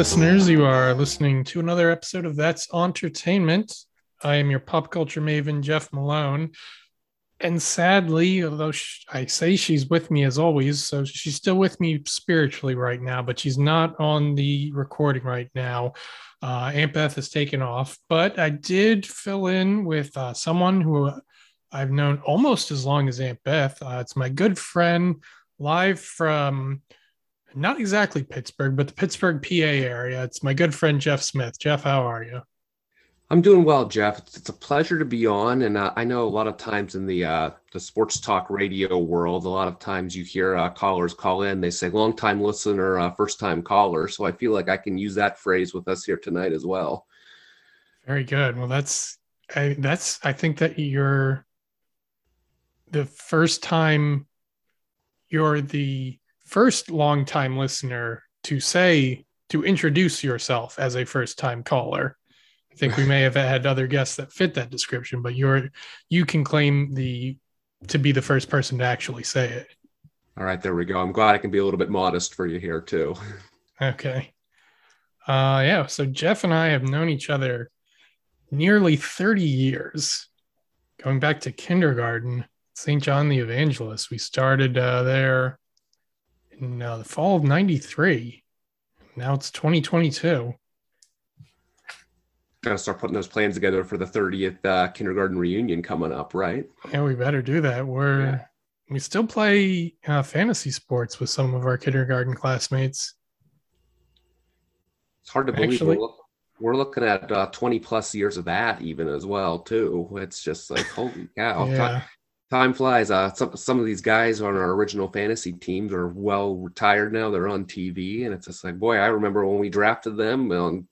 listeners. You are listening to another episode of That's Auntertainment. I am your pop culture maven, Jeff Malone. And sadly, although sh- I say she's with me as always, so she's still with me spiritually right now, but she's not on the recording right now. Uh, Aunt Beth has taken off, but I did fill in with uh, someone who I've known almost as long as Aunt Beth. Uh, it's my good friend, live from not exactly Pittsburgh, but the Pittsburgh, PA area. It's my good friend Jeff Smith. Jeff, how are you? I'm doing well, Jeff. It's, it's a pleasure to be on, and uh, I know a lot of times in the uh, the sports talk radio world, a lot of times you hear uh, callers call in. They say long time listener, uh, first time caller. So I feel like I can use that phrase with us here tonight as well. Very good. Well, that's I, that's I think that you're the first time you're the first long time listener to say to introduce yourself as a first time caller. I think we may have had other guests that fit that description, but you're you can claim the to be the first person to actually say it. All right, there we go. I'm glad I can be a little bit modest for you here too. Okay. Uh yeah, so Jeff and I have known each other nearly 30 years. Going back to kindergarten, St. John the Evangelist. We started uh, there in uh, the fall of 93. Now it's 2022 got to start putting those plans together for the 30th uh, kindergarten reunion coming up, right? Yeah, we better do that. We're yeah. we still play uh, fantasy sports with some of our kindergarten classmates. It's hard to believe Actually, we're, we're looking at uh, 20 plus years of that even as well too. It's just like holy cow. yeah. Time, flies. Uh, some some of these guys on our original fantasy teams are well retired now. They're on TV, and it's just like, boy, I remember when we drafted them on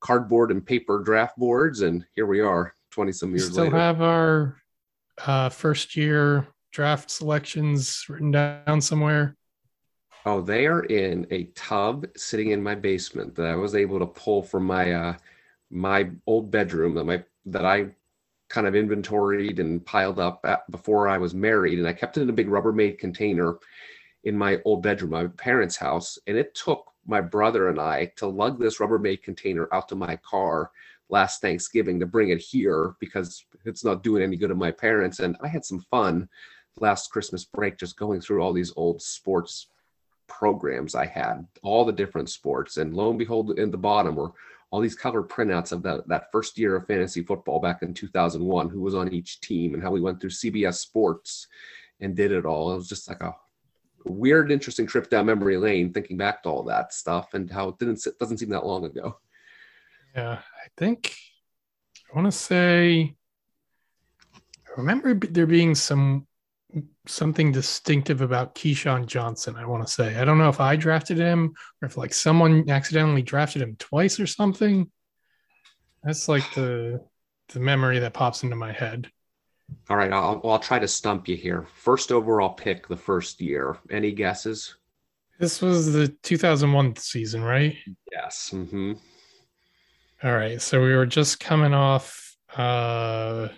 cardboard and paper draft boards, and here we are, twenty some years later. we still later. have our uh, first year draft selections written down somewhere. Oh, they are in a tub sitting in my basement that I was able to pull from my uh, my old bedroom that my that I kind of inventoried and piled up at, before I was married, and I kept it in a big Rubbermaid container in my old bedroom, my parents' house, and it took my brother and I to lug this Rubbermaid container out to my car last Thanksgiving to bring it here because it's not doing any good to my parents. And I had some fun last Christmas break just going through all these old sports programs I had, all the different sports. And lo and behold, in the bottom were all these color printouts of that, that first year of fantasy football back in 2001, who was on each team and how we went through CBS Sports and did it all. It was just like a weird, interesting trip down memory lane, thinking back to all that stuff and how it didn't doesn't seem that long ago. Yeah, I think I want to say I remember there being some something distinctive about Keyshawn Johnson. I want to say I don't know if I drafted him or if like someone accidentally drafted him twice or something. That's like the the memory that pops into my head. All right, I'll, I'll try to stump you here. First overall pick the first year. Any guesses? This was the 2001 season, right? Yes. Mm-hmm. All right, so we were just coming off. uh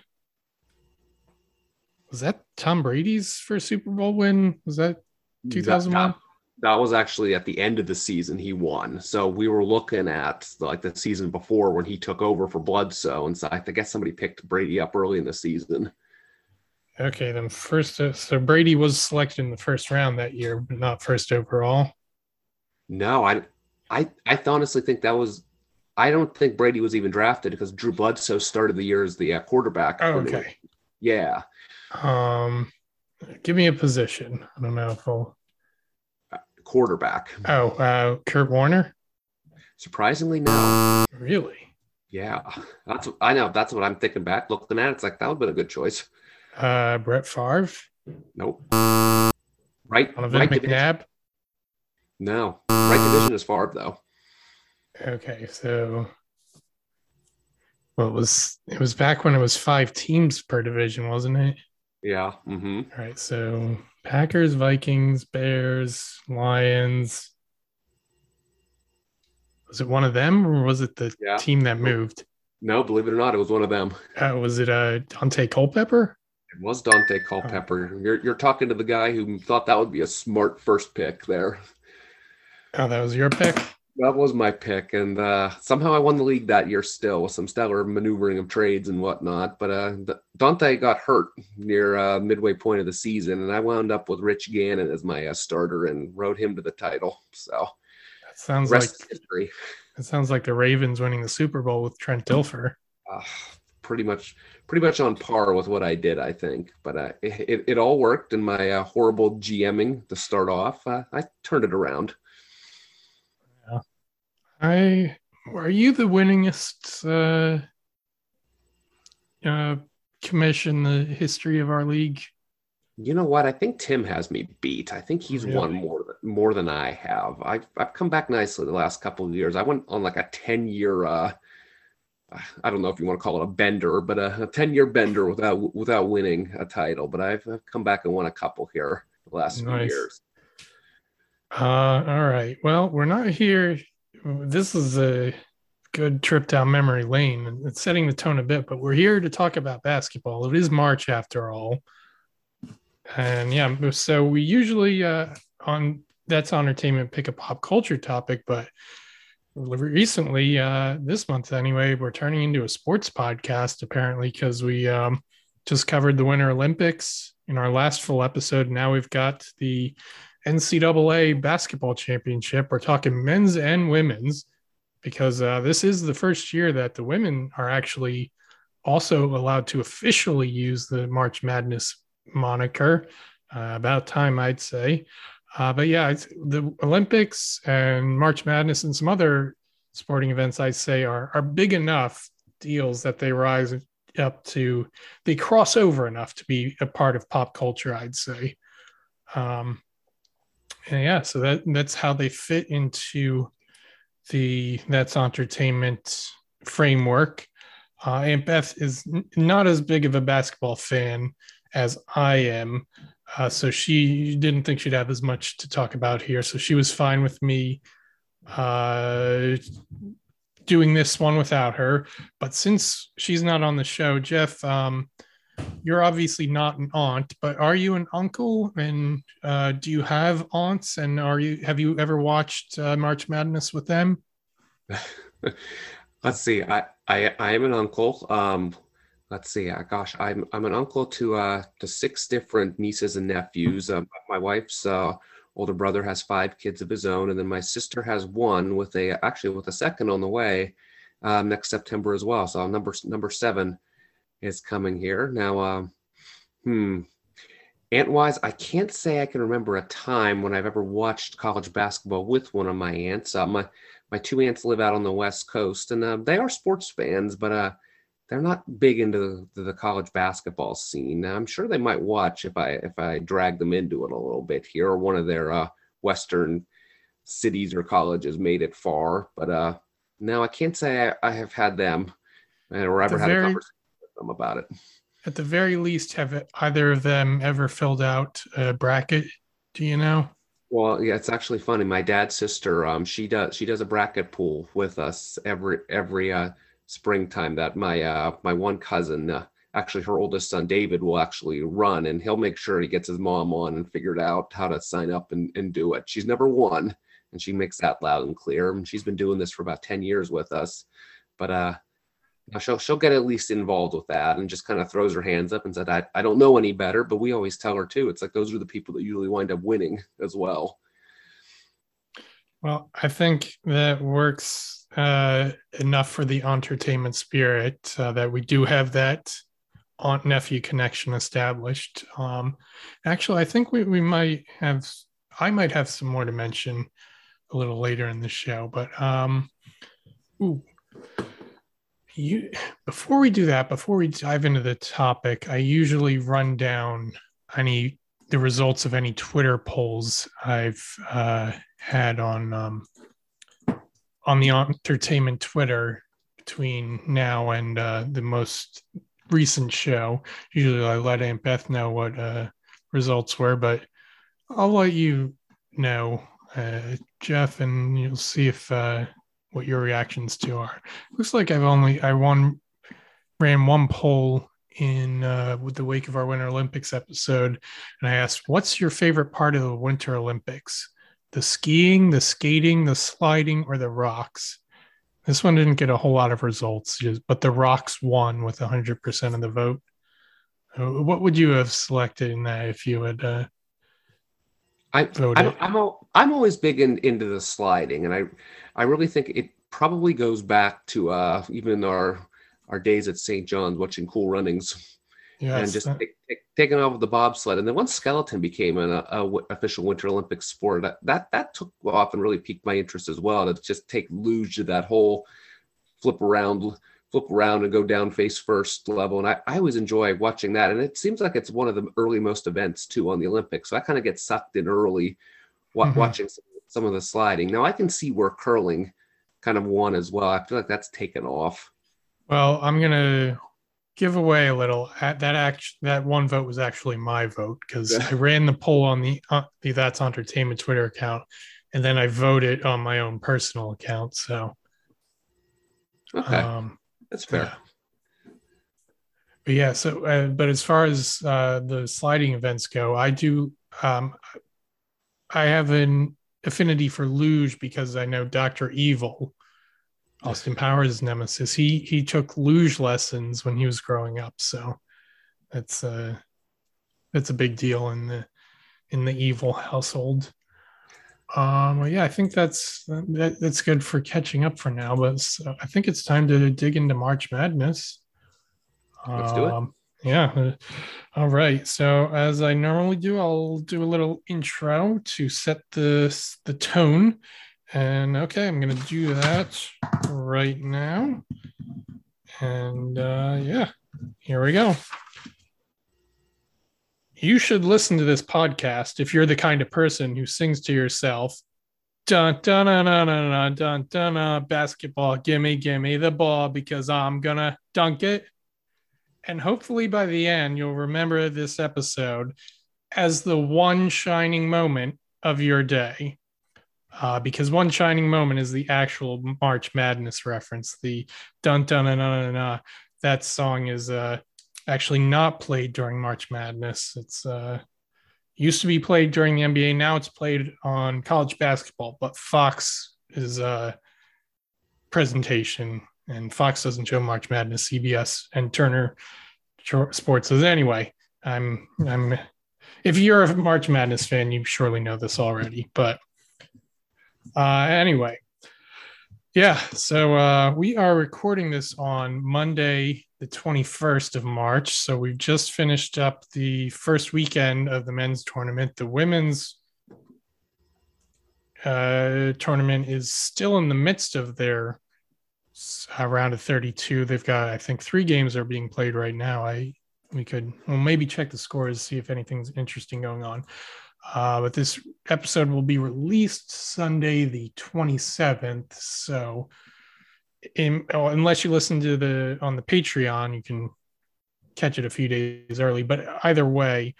Was that Tom Brady's first Super Bowl win? Was that 2001? That, that was actually at the end of the season he won. So we were looking at like the season before when he took over for Bledsoe, and so I guess somebody picked Brady up early in the season. Okay, then first, uh, so Brady was selected in the first round that year, but not first overall. No, I, I, I honestly think that was. I don't think Brady was even drafted because Drew Bledsoe started the year as the uh, quarterback. Oh, okay. Yeah. Um, give me a position. I don't know if I'll quarterback. Oh, uh, Kurt Warner. Surprisingly, no. Really? Yeah, that's I know. That's what I'm thinking back, looking at. It, it's like that would have been a good choice. Uh, Brett Favre. Nope. Right. Donovan right McNabb. Division. No. Right division is Favre though. Okay, so well, it was it was back when it was five teams per division, wasn't it? Yeah. Mm-hmm. All right, so Packers, Vikings, Bears, Lions. Was it one of them or was it the yeah. team that moved? No, believe it or not, it was one of them. Uh, was it uh, Daunte Culpepper? It was Daunte Culpepper. Oh. You're, you're talking to the guy who thought that would be a smart first pick there. Oh, that was your pick? That was my pick, and uh, somehow I won the league that year still with some stellar maneuvering of trades and whatnot. But uh, Daunte got hurt near uh, midway point of the season, and I wound up with Rich Gannon as my uh, starter and rode him to the title. So that sounds like history. It sounds like the Ravens winning the Super Bowl with Trent Dilfer. Uh, pretty much, pretty much on par with what I did, I think. But uh, it, it all worked, and my uh, horrible GMing to start off, uh, I turned it around. I are you the winningest uh, uh, commission the history of our league? You know what? I think Tim has me beat. I think he's really? won more than more than I have. I've I've come back nicely the last couple of years. I went on like a ten year. Uh, I don't know if you want to call it a bender, but a, a ten year bender without without winning a title. But I've, I've come back and won a couple here the last nice. few years. Uh, all right. Well, we're not here. This is a good trip down memory lane. And it's setting the tone a bit, but we're here to talk about basketball. It is March after all and yeah so we usually uh on that's Auntertainment pick a pop culture topic but recently uh this month anyway we're turning into a sports podcast apparently because we um just covered the winter olympics in our last full episode now we've got the ncaa basketball championship we're talking men's and women's because uh, this is the first year that the women are actually also allowed to officially use the march madness moniker. Uh, about time, I'd say. Uh, but yeah, the Olympics and March Madness and some other sporting events, I'd say, are are big enough deals that they rise up to they cross over enough to be a part of pop culture. I'd say. Um, yeah, so that that's how they fit into the that's Auntertainment framework. Uh, Aunt Beth is not as big of a basketball fan as I am. Uh, so she didn't think she'd have as much to talk about here. So she was fine with me uh, doing this one without her. But since she's not on the show, Jeff, um, you're obviously not an aunt, but are you an uncle? And uh, do you have aunts? And are you have you ever watched uh, March Madness with them? Let's see. I I, I am an uncle. Um, let's see uh, gosh i'm i'm an uncle to uh to six different nieces and nephews uh, my wife's uh older brother has five kids of his own and then my sister has one with a actually with a second on the way um, next september as well so number number seven is coming here now um hmm aunt wise i can't say i can remember a time when i've ever watched college basketball with one of my aunts uh, my my two aunts live out on the west coast and uh, they are sports fans but uh they're not big into the, the, college basketball scene. I'm sure they might watch if I if I drag them into it a little bit here, or one of their uh, western cities or colleges made it far. But uh, no, I can't say I, I have had them or ever had very, a conversation them about it. At the very least, have either of them ever filled out a bracket? Do you know? Well, yeah, it's actually funny. My dad's sister, um, she does she does a bracket pool with us every every uh springtime that my uh, my one cousin, uh, actually her oldest son David, will actually run, and he'll make sure he gets his mom on and figured out how to sign up and, and do it. She's never won, and she makes that loud and clear. And she's been doing this for about ten years with us, but uh, she'll she'll get at least involved with that and just kind of throws her hands up and said, I, I don't know any better, but we always tell her too. It's like those are the people that usually wind up winning as well. Well, I think that works uh, enough for the Auntertainment spirit uh, that we do have that aunt nephew connection established. Um, actually, I think we, we might have, I might have some more to mention a little later in the show, but um, ooh, you before we do that, before we dive into the topic, I usually run down any the results of any Twitter polls I've uh, had on um, on the Auntertainment Twitter between now and uh, the most recent show. Usually I let Aunt Beth know what uh, results were, but I'll let you know, uh, Jeff, and you'll see if uh, what your reactions to are. Looks like I've only I won ran one poll in uh, with the wake of our Winter Olympics episode, and I asked, "What's your favorite part of the Winter Olympics?" the skiing, the skating, the sliding, or the rocks. This one didn't get a whole lot of results, but the rocks won with 100% of the vote. Uh, what would you have selected in that if you had uh, I, voted? I'm, I'm, I'm always big in, into the sliding, and I, I really think it probably goes back to uh, even our our days at St. John's watching Cool Runnings yes, and just that... take, take, taking off with the bobsled. And then once skeleton became an a, a official Winter Olympic sport, that, that that took off and really piqued my interest as well. To just take luge to that whole flip around, flip around and go down face first level. And I, I always enjoy watching that. And it seems like it's one of the early most events too on the Olympics. So I kind of get sucked in early mm-hmm. watching some, of the sliding. Now I can see where curling kind of won as well. I feel like that's taken off. Well, I'm gonna give away a little. That act that one vote was actually my vote because I ran the poll on the, uh, the That's Auntertainment Twitter account, and then I voted on my own personal account. So, okay, um, that's fair. Yeah. But yeah, so uh, but as far as uh, the sliding events go, I do. Um, I have an affinity for luge because I know Doctor Evil Austin Powers' nemesis. He he took luge lessons when he was growing up, so that's uh that's a big deal in the in the evil household. Um, well, yeah, I think that's that, that's good for catching up for now. But so I think it's time to dig into March Madness. Let's do it. Um, yeah. All right. So as I normally do, I'll do a little intro to set the the tone and okay, I'm going to do that right now. And uh, yeah, here we go. You should listen to this podcast if you're the kind of person who sings to yourself. Dun dun dun dun dun dun dun, dun basketball, gimme, gimme the ball because I'm gonna dunk it. And hopefully by the end, you'll remember this episode as the one shining moment of your day uh, because one shining moment is the actual March Madness reference. The dun dun dun dun dun. That song is uh, actually not played during March Madness. It's uh, used to be played during the NBA. Now it's played on college basketball. But Fox is a uh, presentation, and Fox doesn't show March Madness. CBS and Turner Sports does anyway. I'm I'm. If you're a March Madness fan, you surely know this already, but uh, anyway, yeah, so uh, we are recording this on Monday, the 21st of March. So we've just finished up the first weekend of the men's tournament. The women's uh, tournament is still in the midst of their uh, round of 32. They've got, I think, three games are being played right now. I we could well maybe check the scores see if anything's interesting going on. Uh, but this episode will be released Sunday, the 27th. So, in, oh, unless you listen to the on the Patreon, you can catch it a few days early. But either way,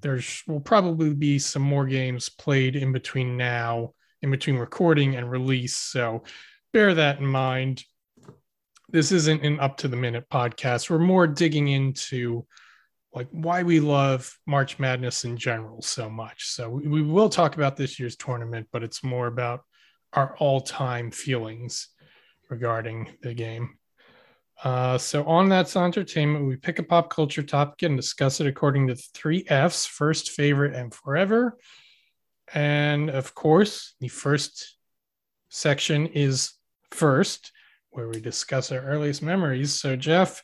there's will probably be some more games played in between now, in between recording and release. So, bear that in mind. This isn't an up to the minute podcast. We're more digging into like why we love March Madness in general so much. So we, we will talk about this year's tournament, but it's more about our all-time feelings regarding the game. Uh, so on that's Auntertainment, we pick a pop culture topic and discuss it according to three F's: first, favorite, and forever. And of course, the first section is first, where we discuss our earliest memories. So Jeff,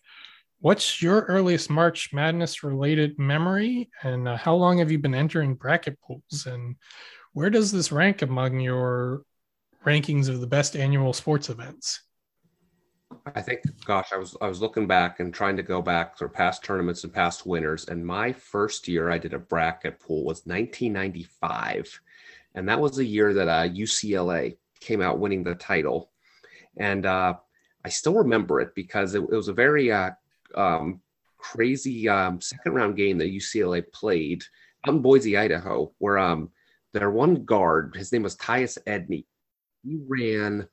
What's your earliest March Madness related memory, and uh, how long have you been entering bracket pools? And where does this rank among your rankings of the best annual sports events? I think, gosh, I was I was looking back and trying to go back for past tournaments and past winners. And my first year I did a bracket pool was 1995, and that was the year that uh, UCLA came out winning the title. And uh, I still remember it because it, it was a very uh, um, crazy um, second round game that UCLA played out in Boise, Idaho, where um, their one guard, his name was Tyus Edney, he ran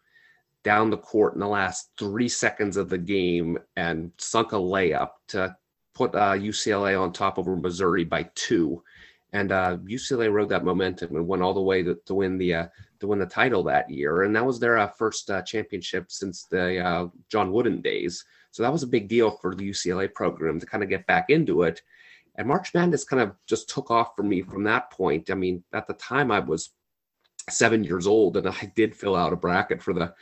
down the court in the last three seconds of the game and sunk a layup to put uh, UCLA on top over Missouri by two. and uh, UCLA rode that momentum and went all the way to, to win the uh, to win the title that year, and that was their uh, first uh, championship since the uh, John Wooden days. So that was a big deal for the UCLA program to kind of get back into it. And March Madness kind of just took off for me from that point. I mean, at the time I was seven years old, and I did fill out a bracket for the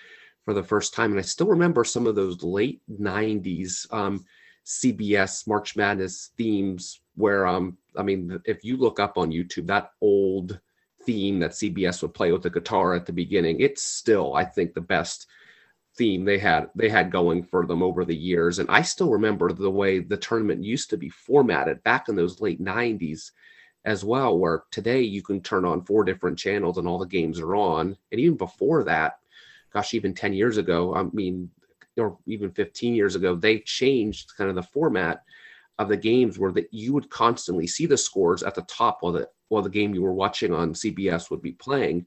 for the first time, and I still remember some of those late '90s um, CBS March Madness themes. Where um, I mean, if you look up on YouTube, that old theme that CBS would play with the guitar at the beginning, it's still, I think, the best theme they had they had going for them over the years and i still remember the way the tournament used to be formatted back in those late 90s as well where today you can turn on four different channels and all the games are on and even before that gosh even 10 years ago i mean or even 15 years ago they changed kind of the format of the games where that you would constantly see the scores at the top while the while the game you were watching on cbs would be playing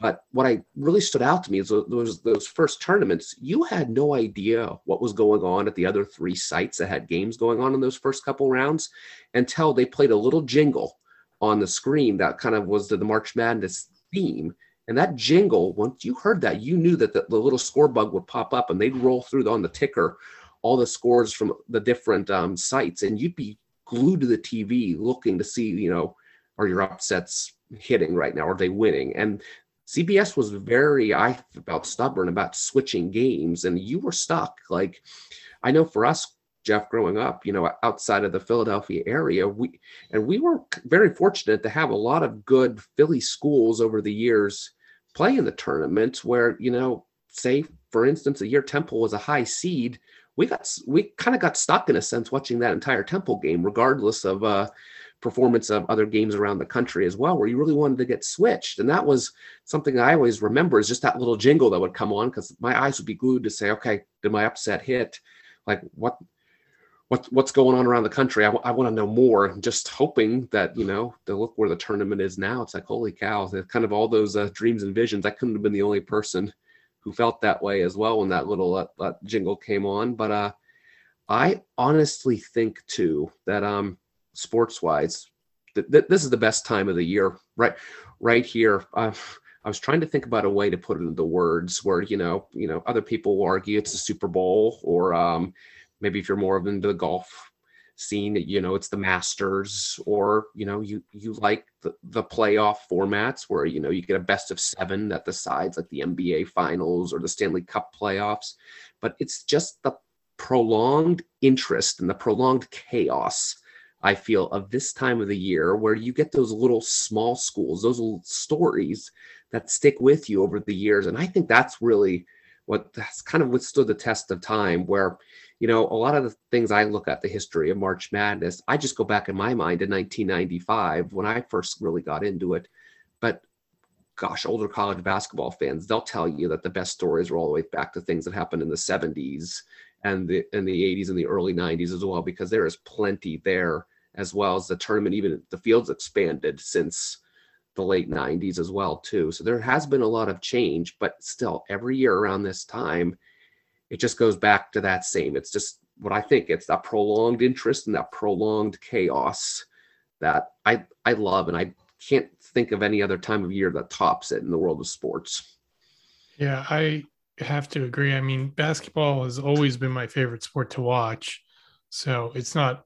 but what I really stood out to me is those those first tournaments. You had no idea what was going on at the other three sites that had games going on in those first couple rounds until they played a little jingle on the screen that kind of was the, the March Madness theme. And that jingle, once you heard that, you knew that the, the little score bug would pop up and they'd roll through on the ticker all the scores from the different um, sites, and you'd be glued to the TV looking to see, you know, are your upsets hitting right now? Are they winning? And CBS was very, I felt stubborn about switching games, and you were stuck. Like, I know for us, Jeff, growing up, you know, outside of the Philadelphia area, we and we were very fortunate to have a lot of good Philly schools over the years play in the tournaments Where you know, say for instance, the year Temple was a high seed, we got we kind of got stuck in a sense watching that entire Temple game, regardless of uh, performance of other games around the country as well, where you really wanted to get switched. And that was something I always remember is just that little jingle that would come on because my eyes would be glued to say, okay, did my upset hit? Like what? What, what's going on around the country? I, w- I want to know more. Just hoping that you know to look where the tournament is now. It's like holy cow! Kind of all those uh, dreams and visions. I couldn't have been the only person who felt that way as well when that little uh, jingle came on. But uh, I honestly think too that um, sports wise, th- th- this is the best time of the year, right? Right here. Uh, I was trying to think about a way to put it into words where you know, you know, other people will argue it's the Super Bowl, or um, maybe if you're more into the golf scene, you know, it's the Masters, or you know, you you like the, the playoff formats where you know you get a best of seven at the sides, like the NBA Finals or the Stanley Cup playoffs, but it's just the prolonged interest and the prolonged chaos I feel, of this time of the year where you get those little small schools, those little stories that stick with you over the years. And I think that's really what that's kind of withstood the test of time where you know a lot of the things i look at the history of march madness i just go back in my mind to 1995 when i first really got into it. But gosh older college basketball fans they'll tell you that the best stories are all the way back to things that happened in the 70s and the in the 80s and the early 90s as well because there is plenty there as well as the tournament even the fields expanded since the late 90s as well too so there has been a lot of change but still every year around this time it just goes back to that same it's just what i think it's that prolonged interest and that prolonged chaos that i i love and i can't think of any other time of year that tops it in the world of sports yeah i have to agree. I mean, basketball has always been my favorite sport to watch, so it's not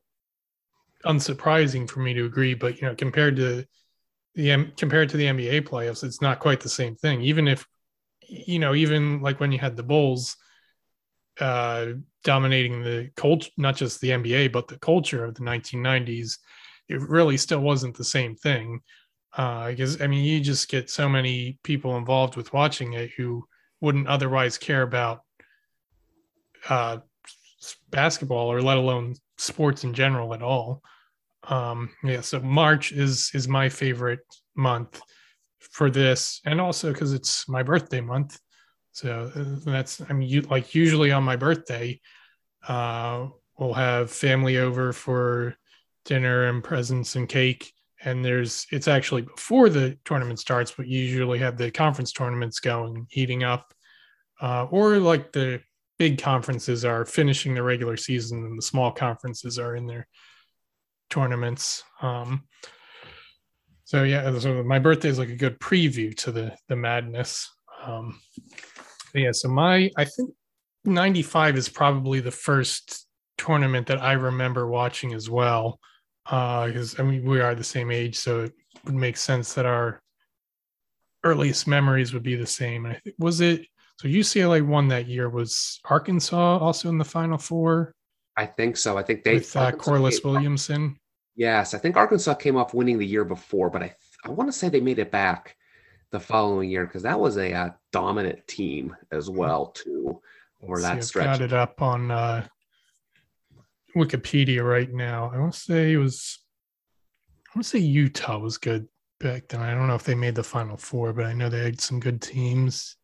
unsurprising for me to agree. But you know, compared to the compared to the NBA playoffs, it's not quite the same thing. Even if you know, even like when you had the Bulls uh, dominating the culture, not just the NBA, but the culture of the 1990s, it really still wasn't the same thing. Uh, because I mean, you just get so many people involved with watching it who wouldn't otherwise care about uh, basketball or let alone sports in general at all. Um, yeah, so March is is my favorite month for this, and also because it's my birthday month. So uh, that's I mean, like usually on my birthday, uh, we'll have family over for dinner and presents and cake. And there's it's actually before the tournament starts, but you usually have the conference tournaments going, heating up uh, or like the big conferences are finishing the regular season and the small conferences are in their tournaments. Um, So yeah, so my birthday is like a good preview to the the madness. Um, yeah, so my I think 95 is probably the first tournament that I remember watching as well. Because uh, I mean we are the same age, so it would make sense that our earliest memories would be the same. And I think was it so UCLA won that year. Was Arkansas also in the Final Four? I think so. I think they with uh, Corliss Williamson. Yes, I think Arkansas came off winning the year before, but I I want to say they made it back the following year because that was a, uh, dominant team as hmm. well too. Or that I've stretch. Got it up on uh, Wikipedia right now. I want to say it was. I want to say Utah was good back then. I don't know if they made the Final Four, but I know they had some good teams.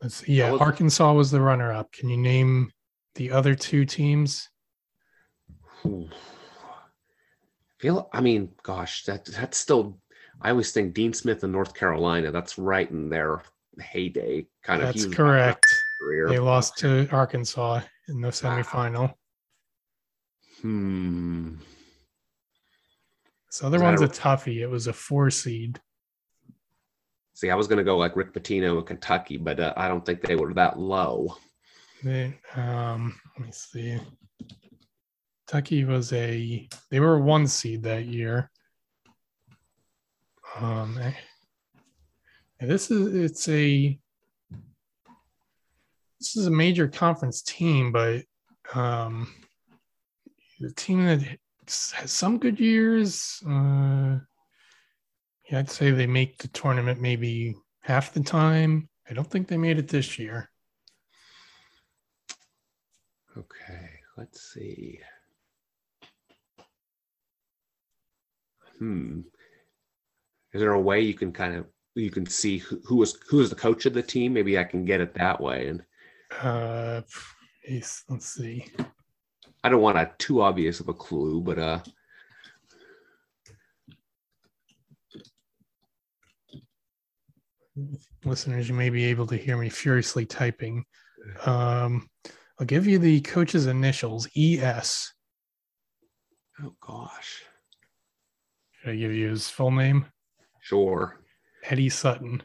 Let's see. Yeah, was, Arkansas was the runner-up. Can you name the other two teams? Feel. I mean, gosh, that that's still I always think Dean Smith in North Carolina. That's right in their heyday, kind of. That's correct. They lost to Arkansas in the semifinal. Wow. Hmm. This other one's a, a toughie. It was a four seed. See, I was going to go like Rick Pitino in Kentucky, but uh, I don't think they were that low. They, um, let me see. Kentucky was a they were one seed that year. Um, this is it's a this is a major conference team, but um, the team that has some good years. Uh, yeah, I'd say they make the tournament maybe half the time. I don't think they made it this year. Okay, let's see. Hmm is there a way you can kind of you can see who, who is who is the coach of the team? Maybe I can get it that way. And uh, let's see. I don't want a too obvious of a clue, but uh. Listeners, you may be able to hear me furiously typing. Um, I'll give you the coach's initials, ES. Oh gosh. Should I give you his full name? Sure. Eddie Sutton.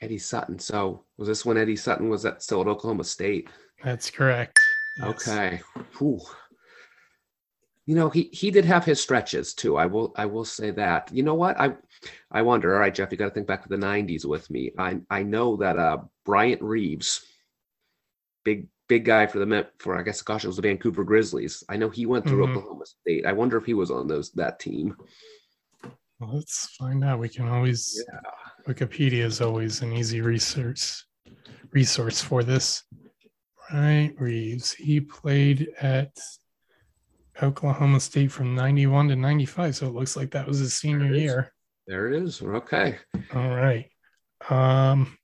Eddie Sutton. So was this when Eddie Sutton was at still at Oklahoma State? That's correct. Yes. Okay. Whew. You know, he he did have his stretches too. I will I will say that. You know what? I I wonder, all right, Jeff, you got to think back to the 90s with me. I I know that uh Bryant Reeves, big big guy for the for I guess gosh, it was the Vancouver Grizzlies. I know he went through mm-hmm. Oklahoma State. I wonder if he was on those that team. Let's find out. We can always yeah. Wikipedia is always an easy research resource for this. Right, Reeves. He played at Oklahoma State from 91 to 95. So it looks like that was his senior there year. There it is. Okay. All right. Um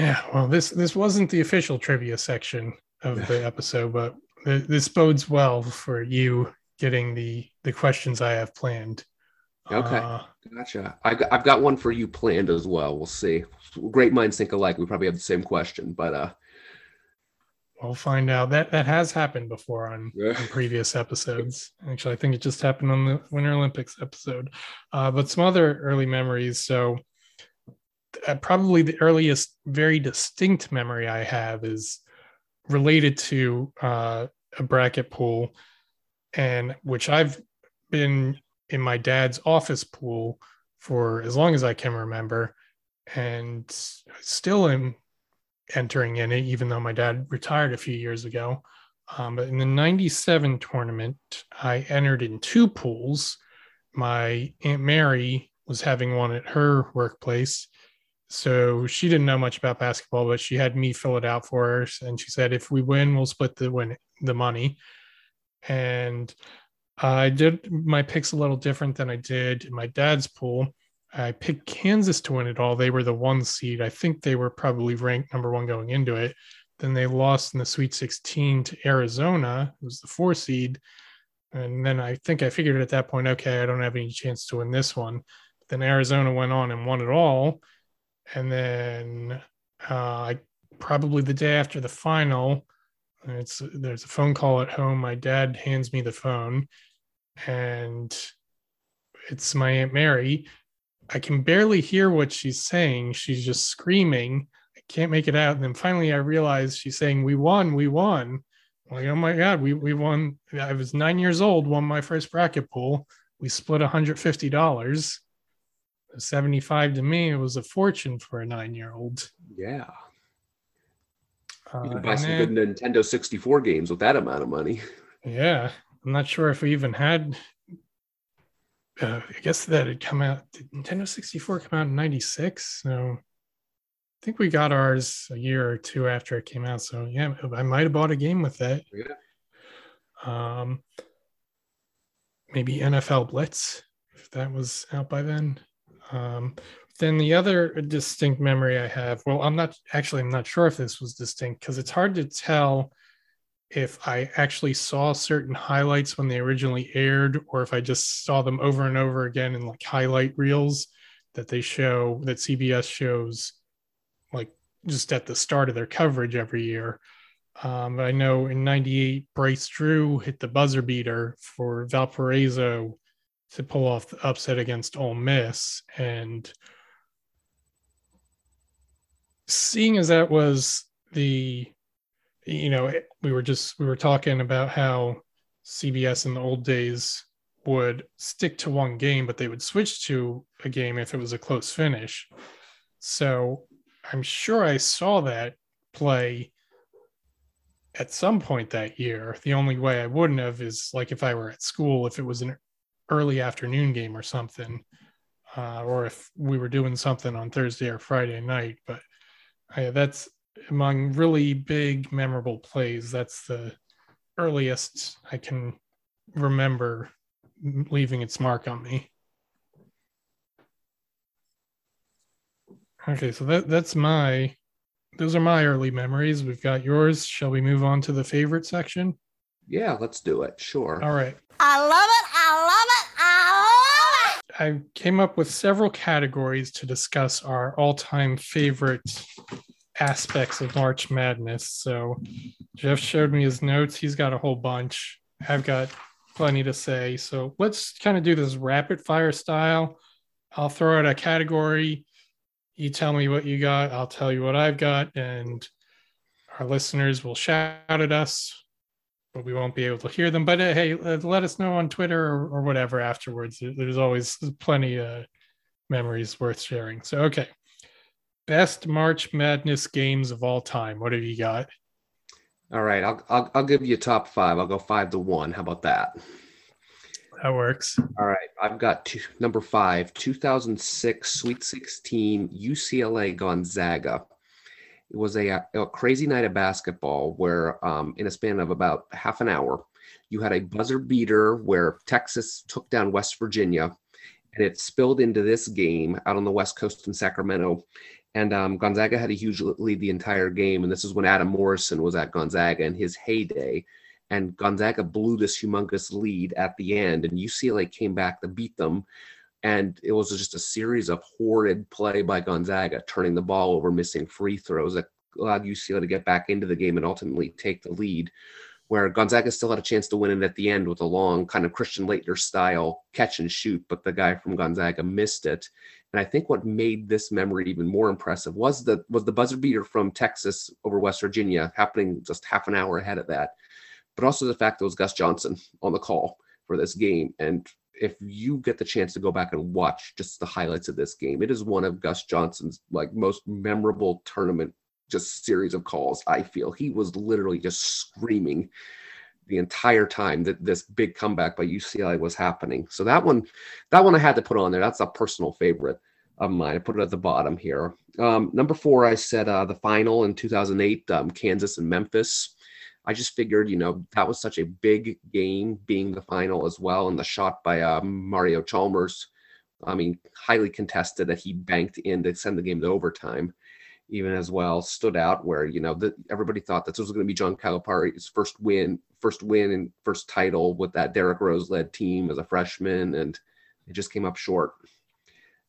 yeah, well this this wasn't the official trivia section of the episode, but this bodes well for you getting the the questions I have planned. Okay, uh, gotcha. I, I've got one for you planned as well. We'll see. Great minds think alike. We probably have the same question, but uh, we'll find out. That that has happened before on, on previous episodes. Actually, I think it just happened on the Winter Olympics episode. Uh, but some other early memories. So, uh, probably the earliest, very distinct memory I have is related to uh, a bracket pool, and which I've been in my dad's office pool for as long as I can remember, and I still am entering in it, even though my dad retired a few years ago. Um, but in the 97 tournament, I entered in two pools. My Aunt Mary was having one at her workplace. So she didn't know much about basketball, but she had me fill it out for her. And she said, if we win, we'll split the win the money. And I did my picks a little different than I did in my dad's pool. I picked Kansas to win it all. They were the one seed. I think they were probably ranked number one going into it. Then they lost in the Sweet 16 to Arizona, who was the four seed. And then I think I figured at that point, okay, I don't have any chance to win this one. But then Arizona went on and won it all. And then uh, probably the day after the final, it's there's a phone call at home. My dad hands me the phone, and it's my Aunt Mary. I can barely hear what she's saying. She's just screaming. I can't make it out. And then finally I realize she's saying, We won, we won. I'm like, oh my God, we, we won. I was nine years old, won my first bracket pool. We split $150. 75 to me, it was a fortune for a nine year old. Yeah. Uh, You can buy some good Nintendo 64 games with that amount of money. Yeah, I'm not sure if we even had. Uh, I guess that had come out. Did Nintendo 64 come out in '96? So I think we got ours a year or two after it came out. So yeah, I might have bought a game with that. Yeah. Um, maybe NFL Blitz if that was out by then. Um, then the other distinct memory I have. Well, I'm not actually. I'm not sure if this was distinct because it's hard to tell if I actually saw certain highlights when they originally aired, or if I just saw them over and over again in like highlight reels that they show that CBS shows, like just at the start of their coverage every year. Um, I know in '98, Bryce Drew hit the buzzer beater for Valparaiso to pull off the upset against Ole Miss, and seeing as that was the you know we were just we were talking about how cbs in the old days would stick to one game but they would switch to a game if it was a close finish. So i'm sure i saw that play at some point that year. The only way i wouldn't have is like if i were at school if it was an early afternoon game or something uh, or if we were doing something on thursday or friday night but I, that's among really big, memorable plays. That's the earliest I can remember leaving its mark on me. Okay, so that that's my those are my early memories. We've got yours. Shall we move on to the favorite section? Yeah, let's do it. Sure. All right. I love it. I came up with several categories to discuss our all-time favorite aspects of March Madness. So Jeff showed me his notes. He's got a whole bunch. I've got plenty to say. So let's kind of do this rapid fire style. I'll throw out a category. You tell me what you got. I'll tell you what I've got. And our listeners will shout at us, but we won't be able to hear them. But uh, hey, let us know on Twitter or, or whatever afterwards. There's always plenty of memories worth sharing. So, okay best March Madness games of all time. What have you got? All right, I'll, I'll I'll give you a top five. I'll go five to one. How about that? That works. All right, I've got two, number five, 2006 Sweet 16 UCLA Gonzaga. It was a, a crazy night of basketball where, um, in a span of about half an hour, you had a buzzer beater where Texas took down West Virginia, and it spilled into this game out on the West Coast in Sacramento and um, Gonzaga had a huge lead the entire game. And this is when Adam Morrison was at Gonzaga in his heyday. And Gonzaga blew this humongous lead at the end, and UCLA came back to beat them. And it was just a series of horrid play by Gonzaga, turning the ball over, missing free throws that allowed UCLA to get back into the game and ultimately take the lead. Where Gonzaga still had a chance to win it at the end with a long, kind of Christian Laettner style catch and shoot, but the guy from Gonzaga missed it. And I think what made this memory even more impressive was the was the buzzer beater from Texas over West Virginia happening just half an hour ahead of that, but also the fact that it was Gus Johnson on the call for this game. And if you get the chance to go back and watch just the highlights of this game, it is one of Gus Johnson's like most memorable tournament just series of calls. I feel he was literally just screaming the entire time that this big comeback by UCLA was happening. So that one, that one I had to put on there. That's a personal favorite of mine. I put it at the bottom here. Um, number four, I said uh, the final in 2008, um, Kansas and Memphis. I just figured, you know, that was such a big game being the final as well. And the shot by uh, Mario Chalmers, I mean, highly contested that he banked in to send the game to overtime even as well stood out where you know that everybody thought that this was going to be John Calipari's first win, first win and first title with that Derrick Rose led team as a freshman, and it just came up short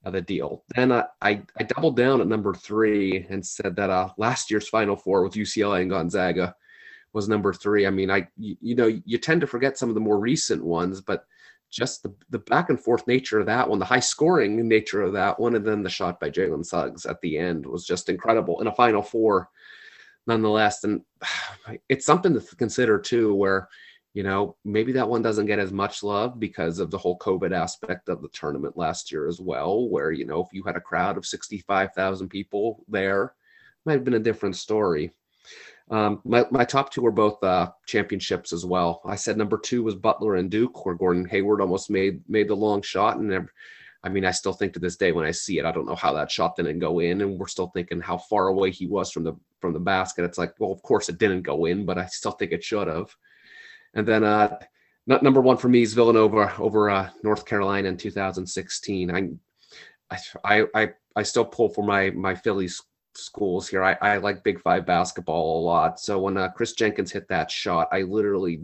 of the deal. Then I, I, I doubled down at number three and said that uh, last year's Final Four with UCLA and Gonzaga was number three. I mean, I you, you know you tend to forget some of the more recent ones, but just the, the back and forth nature of that one, the high scoring nature of that one, and then the shot by Jalen Suggs at the end was just incredible in a Final Four, nonetheless. And it's something to consider too, where you know maybe that one doesn't get as much love because of the whole COVID aspect of the tournament last year as well, where you know if you had a crowd of sixty five thousand people there, might have been a different story. Um, my, my top two were both uh, championships as well. I said number two was Butler and Duke, where Gordon Hayward almost made made the long shot, and I mean, I still think to this day when I see it, I don't know how that shot didn't go in, and we're still thinking how far away he was from the from the basket. It's like, well, of course it didn't go in, but I still think it should have. And then uh, not number one for me is Villanova over uh, North Carolina in 2016. I, I I I still pull for my my Phillies schools here. I, I like Big Five basketball a lot. So when uh, Kris Jenkins hit that shot, I literally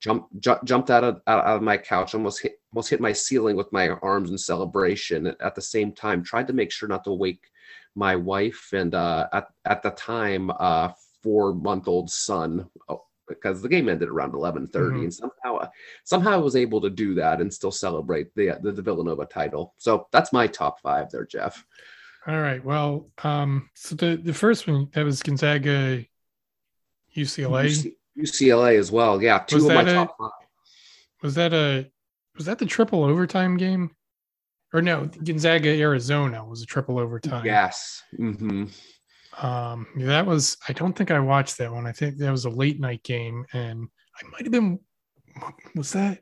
jumped ju- jumped out of out of my couch, almost hit almost hit my ceiling with my arms in celebration. At the same time, tried to make sure not to wake my wife and uh, at at the time uh, four month old son. Oh, because the game ended around 11:30 mm-hmm. and somehow uh, somehow I was able to do that and still celebrate the, the the Villanova title. So that's my top 5 there, Jeff. All right. Well, um, so the, the first one that was Gonzaga, UCLA, UCLA as well. Yeah, two was of my a, top five. Was that a was that the triple overtime game? Or no, Gonzaga Arizona was a triple overtime. Yes. Mm-hmm. Um, that was. I don't think I watched that one. I think that was a late night game, and I might have been. Was that?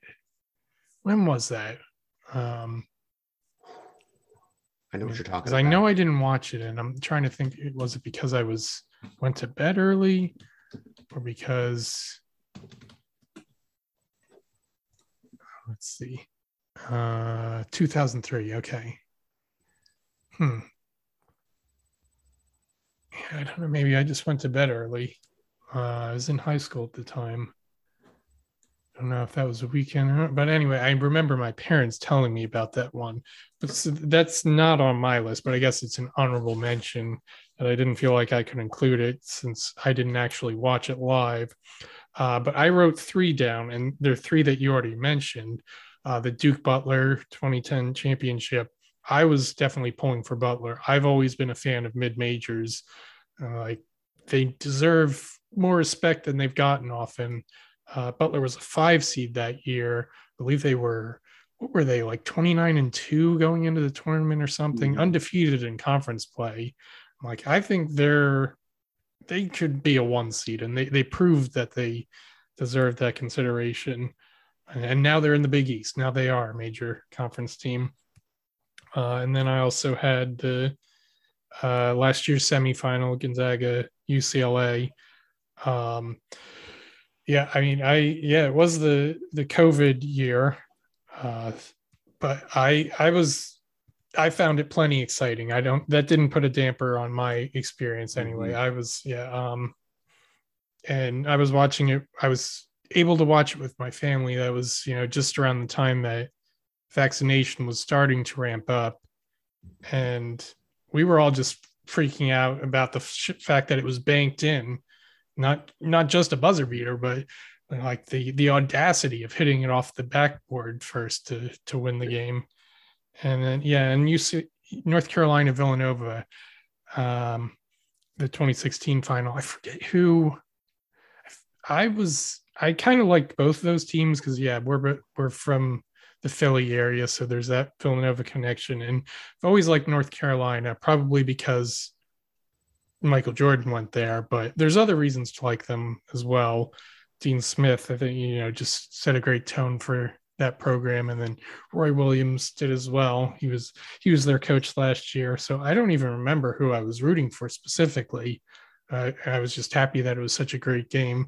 When was that? Um, I know what you're talking about. I know I didn't watch it, and I'm trying to think. Was it because I was went to bed early, or because let's see, uh, 2003. Okay. Hmm. Yeah, I don't know. Maybe I just went to bed early. Uh, I was in high school at the time. I don't know if that was a weekend, but anyway, I remember my parents telling me about that one. But that's not on my list, but I guess it's an honorable mention that I didn't feel like I could include it since I didn't actually watch it live. Uh, but I wrote three down, and there are three that you already mentioned. Uh, the Duke Butler 2010 championship. I was definitely pulling for Butler. I've always been a fan of mid majors. Uh, like they deserve more respect than they've gotten often. Uh, Butler was a five seed that year. I believe they were, what were they, like 29 and two going into the tournament or something, mm-hmm. undefeated in conference play. Like, I think they're, they could be a one seed and they, they proved that they deserve that consideration. And now they're in the Big East. Now they are a major conference team. Uh, and then I also had the uh, last year's semifinal, Gonzaga UCLA. Um, yeah, I mean, I yeah, it was the the COVID year, uh, but I I was I found it plenty exciting. I don't that didn't put a damper on my experience anyway. Mm-hmm. I was yeah, um, and I was watching it. I was able to watch it with my family. That was you know just around the time that vaccination was starting to ramp up, and we were all just freaking out about the fact that it was banked in not not just a buzzer beater, but like the the audacity of hitting it off the backboard first to to win the game, and then yeah, and you see North Carolina Villanova, um, the 2016 final. I forget who. I was I kind of liked both of those teams because yeah, we're we're from the Philly area, so there's that Villanova connection, and I've always liked North Carolina, probably because Michael Jordan went there, but there's other reasons to like them as well. Dean Smith, I think, you know, just set a great tone for that program. And then Roy Williams did as well. He was he was their coach last year. So I don't even remember who I was rooting for specifically. Uh, I was just happy that it was such a great game.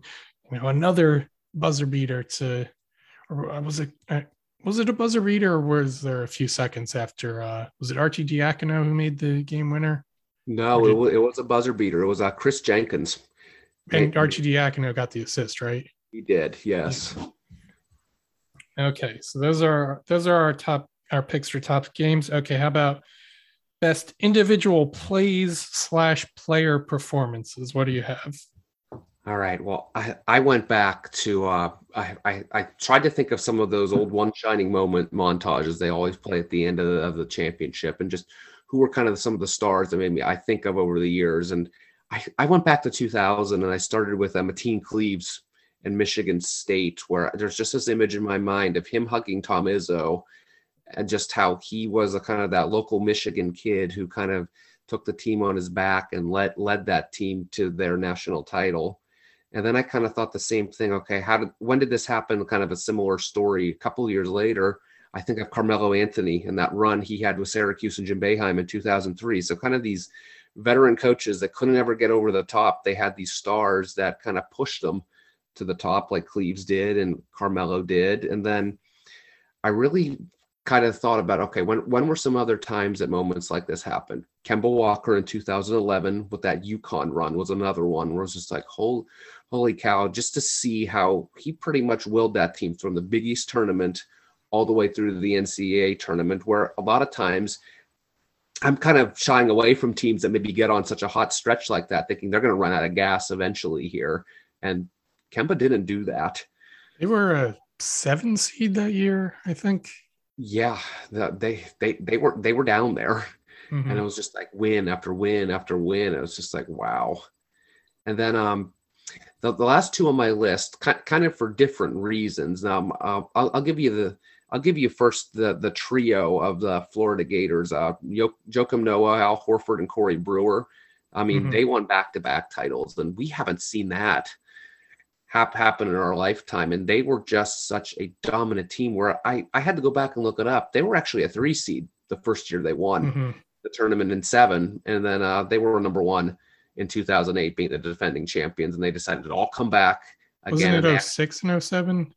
You know, another buzzer beater to, or was it uh, was it a buzzer beater or was there a few seconds after? Uh, was it Arcidiacono who made the game winner? No, it, was, it was a buzzer beater. It was uh, Kris Jenkins. And Arcidiacono got the assist, right? He did, yes. Okay, so those are those are our top our picks for top games. Okay, how about best individual plays slash player performances? What do you have? All right. Well, I, I went back to uh, I, I, I tried to think of some of those old one shining moment montages they always play at the end of the, of the championship and just who were kind of some of the stars that made me I think of over the years. And I, I went back to 2000 and I started with uh, Mateen Cleaves and Michigan State, where there's just this image in my mind of him hugging Tom Izzo and just how he was a kind of that local Michigan kid who kind of took the team on his back and led led that team to their national title. And then I kind of thought the same thing. Okay, how did when did this happen? Kind of a similar story. A couple years later, I think of Carmelo Anthony and that run he had with Syracuse and Jim Boeheim in 2003. So kind of these veteran coaches that couldn't ever get over the top. They had these stars that kind of pushed them to the top, like Cleaves did and Carmelo did. And then I really kind of thought about okay, when when were some other times that moments like this happened? Kemba Walker in 2011 with that UConn run was another one where it was just like, holy, holy cow, just to see how he pretty much willed that team from the Big East tournament all the way through the NCAA tournament, where a lot of times I'm kind of shying away from teams that maybe get on such a hot stretch like that, thinking they're going to run out of gas eventually here. And Kemba didn't do that. They were a seven seed that year, I think. Yeah, the, they they they were they were down there, mm-hmm. and it was just like win after win after win. It was just like wow. And then um, the, the last two on my list, kind kind of for different reasons. Now um, I'll, I'll give you the I'll give you first the the trio of the Florida Gators: uh, Joakim Noah, Al Horford, and Corey Brewer. I mean, mm-hmm. they won back to back titles, and we haven't seen that hap- happen in our lifetime. And they were just such a dominant team. Where I I had to go back and look it up. They were actually a three seed the first year they won mm-hmm. the tournament in seven, and then uh, they were number one in 2008, being the defending champions, and they decided to all come back. Again. Wasn't it 06 and 07?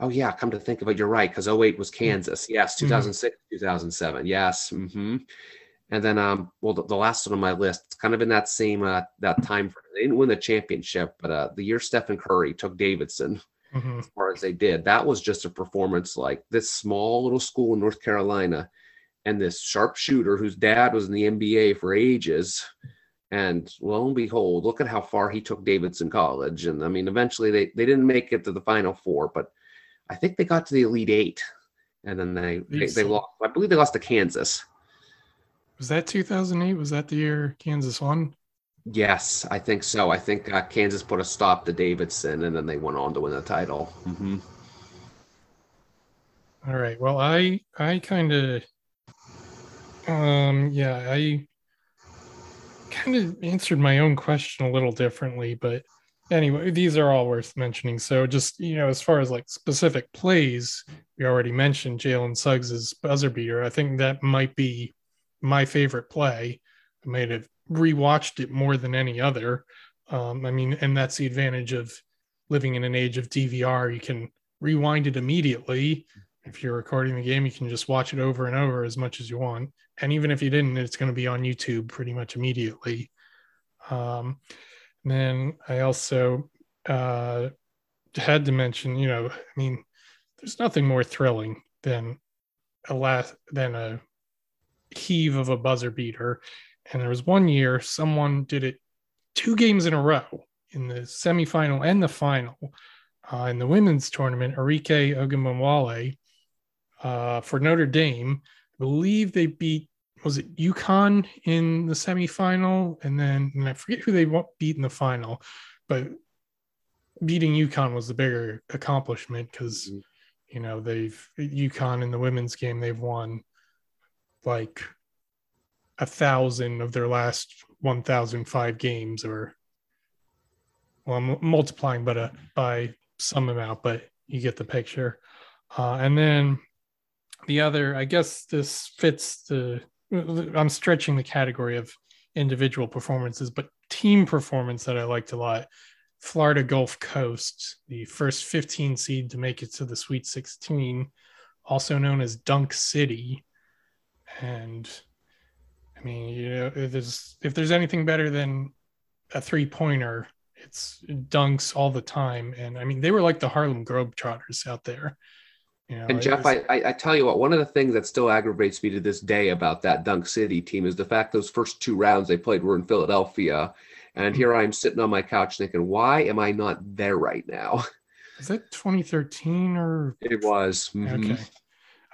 Oh yeah, come to think of it, you're right because 08 was Kansas. Yes, 2006, mm-hmm. 2007. Yes. Mm-hmm. And then um, well, the, the, last one on my list, it's kind of in that same uh, that time frame. They didn't win the championship, but uh, the year Stephen Curry took Davidson, mm-hmm. as far as they did, that was just a performance like this small little school in North Carolina, and this sharpshooter whose dad was in the NBA for ages. And lo and behold, look at how far he took Davidson College. And I mean, eventually they, they didn't make it to the final four, but I think they got to the Elite Eight, and then they they, they lost. I believe they lost to Kansas. Was that 2008? Was that the year Kansas won? Yes, I think so. I think uh, Kansas put a stop to Davidson, and then they went on to win the title. Mm-hmm. All right. Well, I I kind of, um, yeah, I kind of answered my own question a little differently, but anyway, these are all worth mentioning. So just you know, as far as like specific plays, we already mentioned Jalen Suggs's buzzer beater. I think that might be my favorite play. I might have rewatched it more than any other. Um, I mean, and that's the advantage of living in an age of DVR. You can rewind it immediately. If you're recording the game, you can just watch it over and over as much as you want. And even if you didn't, it's going to be on YouTube pretty much immediately. Um, then I also uh, had to mention, you know, I mean, there's nothing more thrilling than a last than a heave of a buzzer beater. And there was one year someone did it two games in a row in the semifinal and the final uh, in the women's tournament. Arike Ogunbowale uh, for Notre Dame, I believe they beat was it UConn in the semifinal, and then and I forget who they beat in the final, but beating UConn was the bigger accomplishment because mm-hmm. you know they've UConn in the women's game they've won like a thousand of their last 1005 games or well i'm multiplying but uh, by some amount but you get the picture uh, and then the other i guess this fits the I'm stretching the category of individual performances, but team performance that I liked a lot. Florida Gulf Coast, the first 15 seed to make it to the Sweet 16, also known as Dunk City. And I mean, you know, if there's if there's anything better than a three pointer, it's dunks all the time. And I mean, they were like the Harlem Globetrotters out there. You know, and Jeff, was... I, I tell you what, one of the things that still aggravates me to this day about that Dunk City team is the fact those first two rounds they played were in Philadelphia, And here I am sitting on my couch thinking, why am I not there right now? Is that 2013 or It was. mhm. okay?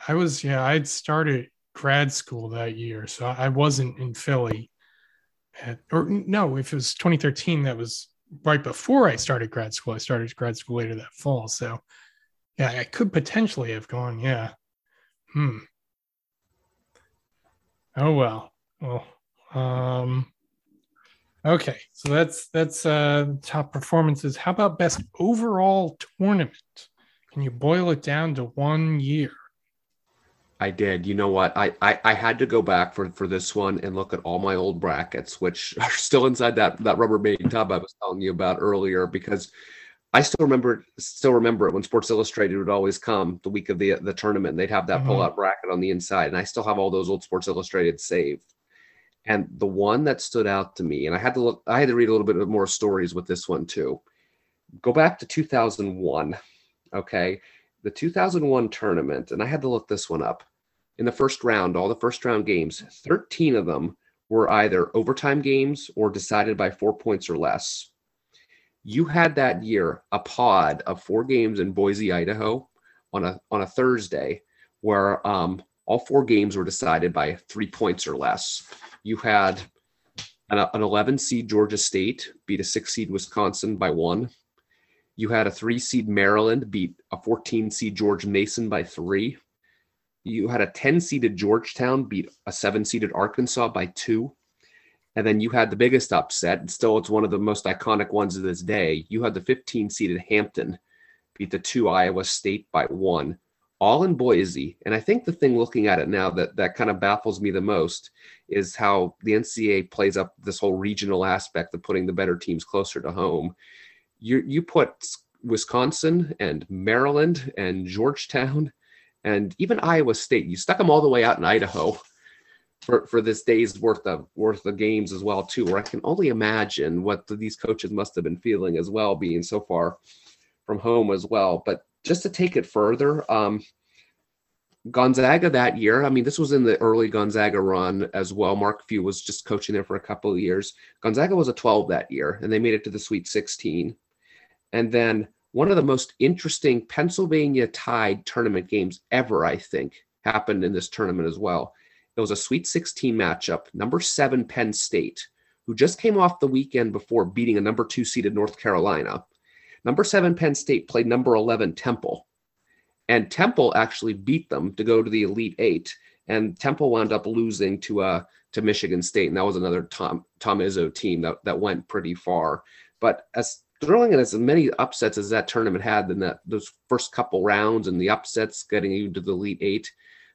I was yeah, I'd started grad school that year, so I wasn't in Philly. At, or no, if it was 2013, that was right before I started grad school. I started grad school later that fall, so yeah, I could potentially have gone. Yeah, hmm. Oh well, well, um, okay. So that's that's uh top performances. How about best overall tournament? Can you boil it down to one year? I did. You know what? I, I I had to go back for for this one and look at all my old brackets, which are still inside that that Rubbermaid tub I was telling you about earlier, because I still remember still remember it when Sports Illustrated would always come the week of the the tournament. And they'd have that Mhm. pull out bracket on the inside, and I still have all those old Sports Illustrated saved. And the one that stood out to me, and I had to look, I had to read a little bit more stories with this one too. Go back to 2001. Okay. The 2001 tournament, and I had to look this one up. In the first round, all the first round games, 13 of them were either overtime games or decided by four points or less. You had that year a pod of four games in Boise, Idaho on a on a Thursday where um, all four games were decided by three points or less. You had an, an 11 seed Georgia State beat a six seed Wisconsin by one. You had a three seed Maryland beat a 14 seed George Mason by three. You had a 10 seeded Georgetown beat a seven seeded Arkansas by two. And then you had the biggest upset, and still it's one of the most iconic ones of this day. You had the 15 seeded Hampton beat the two Iowa State by one, all in Boise. And I think the thing looking at it now that that kind of baffles me the most is how the NCAA plays up this whole regional aspect of putting the better teams closer to home. You you put Wisconsin and Maryland and Georgetown and even Iowa State. You stuck them all the way out in Idaho for, for this day's worth of worth of games as well too. Where I can only imagine what the, these coaches must have been feeling as well, being so far from home as well. But just to take it further, um, Gonzaga that year. I mean, this was in the early Gonzaga run as well. Mark Few was just coaching there for a couple of years. Gonzaga was a 12 that year, and they made it to the Sweet 16. And then one of the most interesting Pennsylvania tied tournament games ever, I think, happened in this tournament as well. It was a Sweet 16 matchup, number seven Penn State, who just came off the weekend before beating a number two seeded North Carolina. Number seven Penn State played number 11 Temple, and Temple actually beat them to go to the Elite Eight. And Temple wound up losing to uh to Michigan State, and that was another Tom Tom Izzo team that that went pretty far. But as thrilling and as many upsets as that tournament had in that those first couple rounds and the upsets getting you to the Elite Eight,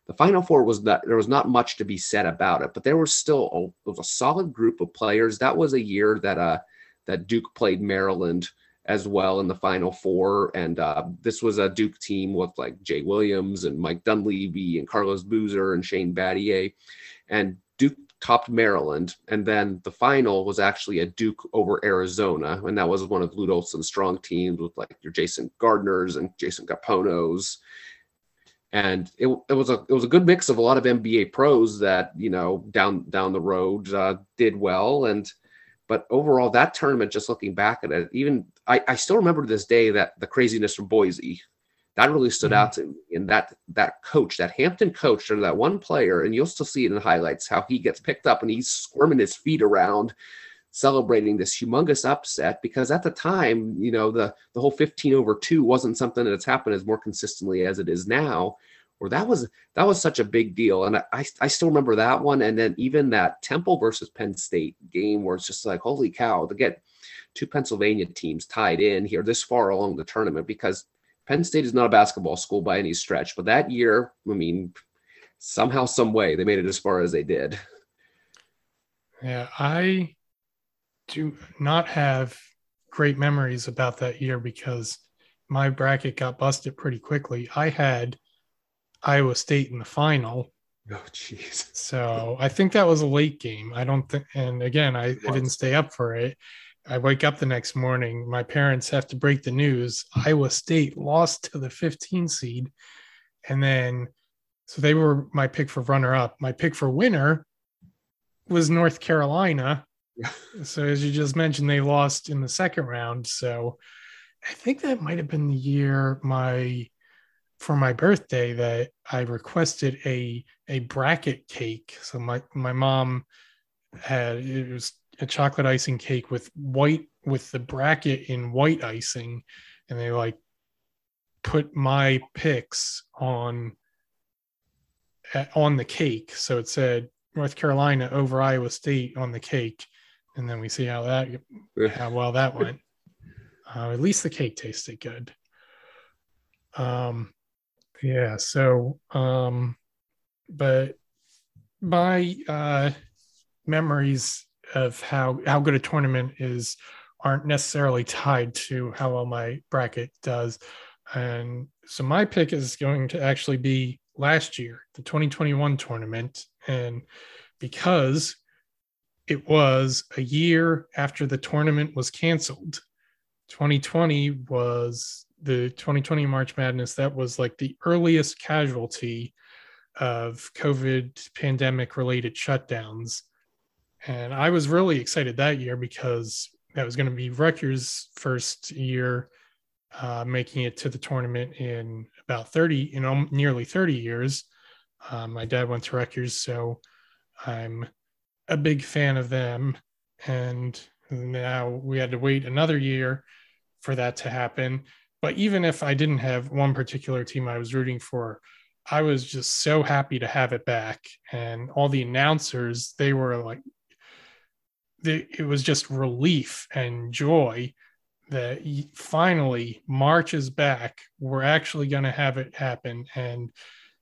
the Final Four was that there was not much to be said about it, but there was still a, was a solid group of players. That was a year that uh that Duke played Maryland as well in the Final Four, and uh, this was a Duke team with like Jay Williams and Mike Dunleavy and Carlos Boozer and Shane Battier, and Duke topped Maryland, and then the final was actually a Duke over Arizona, and that was one of Lute strong teams with like your Jason Gardners and Jason Caponos. And it, it was a it was a good mix of a lot of NBA pros that you know down down the road uh, did well, and but overall that tournament, just looking back at it, even I, I still remember to this day that the craziness from Boise that really stood Mhm. out to me. And that that coach, that Hampton coach, or that one player, and you'll still see it in highlights how he gets picked up and he's squirming his feet around, celebrating this humongous upset. Because at the time, you know, the the whole 15 over two wasn't something that's happened as more consistently as it is now. Or that was that was such a big deal, and I I still remember that one, and then even that Temple versus Penn State game where it's just like holy cow to get two Pennsylvania teams tied in here this far along the tournament because Penn State is not a basketball school by any stretch, but that year, I mean, somehow, some way, they made it as far as they did. Yeah, I do not have great memories about that year because my bracket got busted pretty quickly. I had Iowa State in the final. Oh, jeez. So I think that was a late game. I don't think, and again, I, I didn't stay up for it. I wake up the next morning. My parents have to break the news. Iowa State lost to the 15 seed. And then, so they were my pick for runner up. My pick for winner was North Carolina. So as you just mentioned, they lost in the second round. So I think that might have been the year my for my birthday that I requested a a bracket cake. So my my mom had it was a chocolate icing cake with white with the bracket in white icing, and they like put my picks on eh, on the cake. So it said North Carolina over Iowa State on the cake, and then we see how that how well that went. Uh, at least the cake tasted good. Um, yeah. So, um, but my uh, memories of how how good a tournament is aren't necessarily tied to how well my bracket does. And so my pick is going to actually be last year, the 2021 tournament. And because it was a year after the tournament was canceled, 2020 was the 2020 March Madness. That was like the earliest casualty of COVID pandemic related shutdowns. And I was really excited that year because that was going to be Rutgers' first year uh, making it to the tournament in about 30, in nearly 30 years. Um, my dad went to Rutgers, so I'm a big fan of them. And now we had to wait another year for that to happen. But even if I didn't have one particular team I was rooting for, I was just so happy to have it back. And all the announcers, they were like, it was just relief and joy that finally March is back. We're actually going to have it happen. And,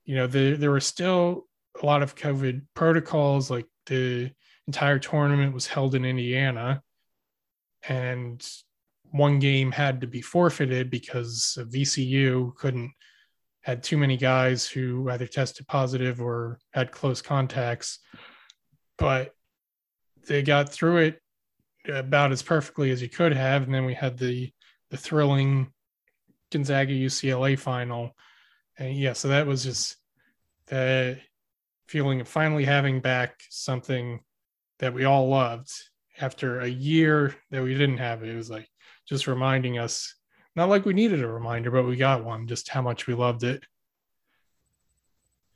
you know, the, there were still a lot of COVID protocols, like the entire tournament was held in Indiana. And one game had to be forfeited because VCU couldn't had too many guys who either tested positive or had close contacts, but they got through it about as perfectly as you could have. And then we had the the thrilling Gonzaga UCLA final, and yeah, so that was just the feeling of finally having back something that we all loved after a year that we didn't have it. Was like just reminding us, not like we needed a reminder, but we got one, just how much we loved it.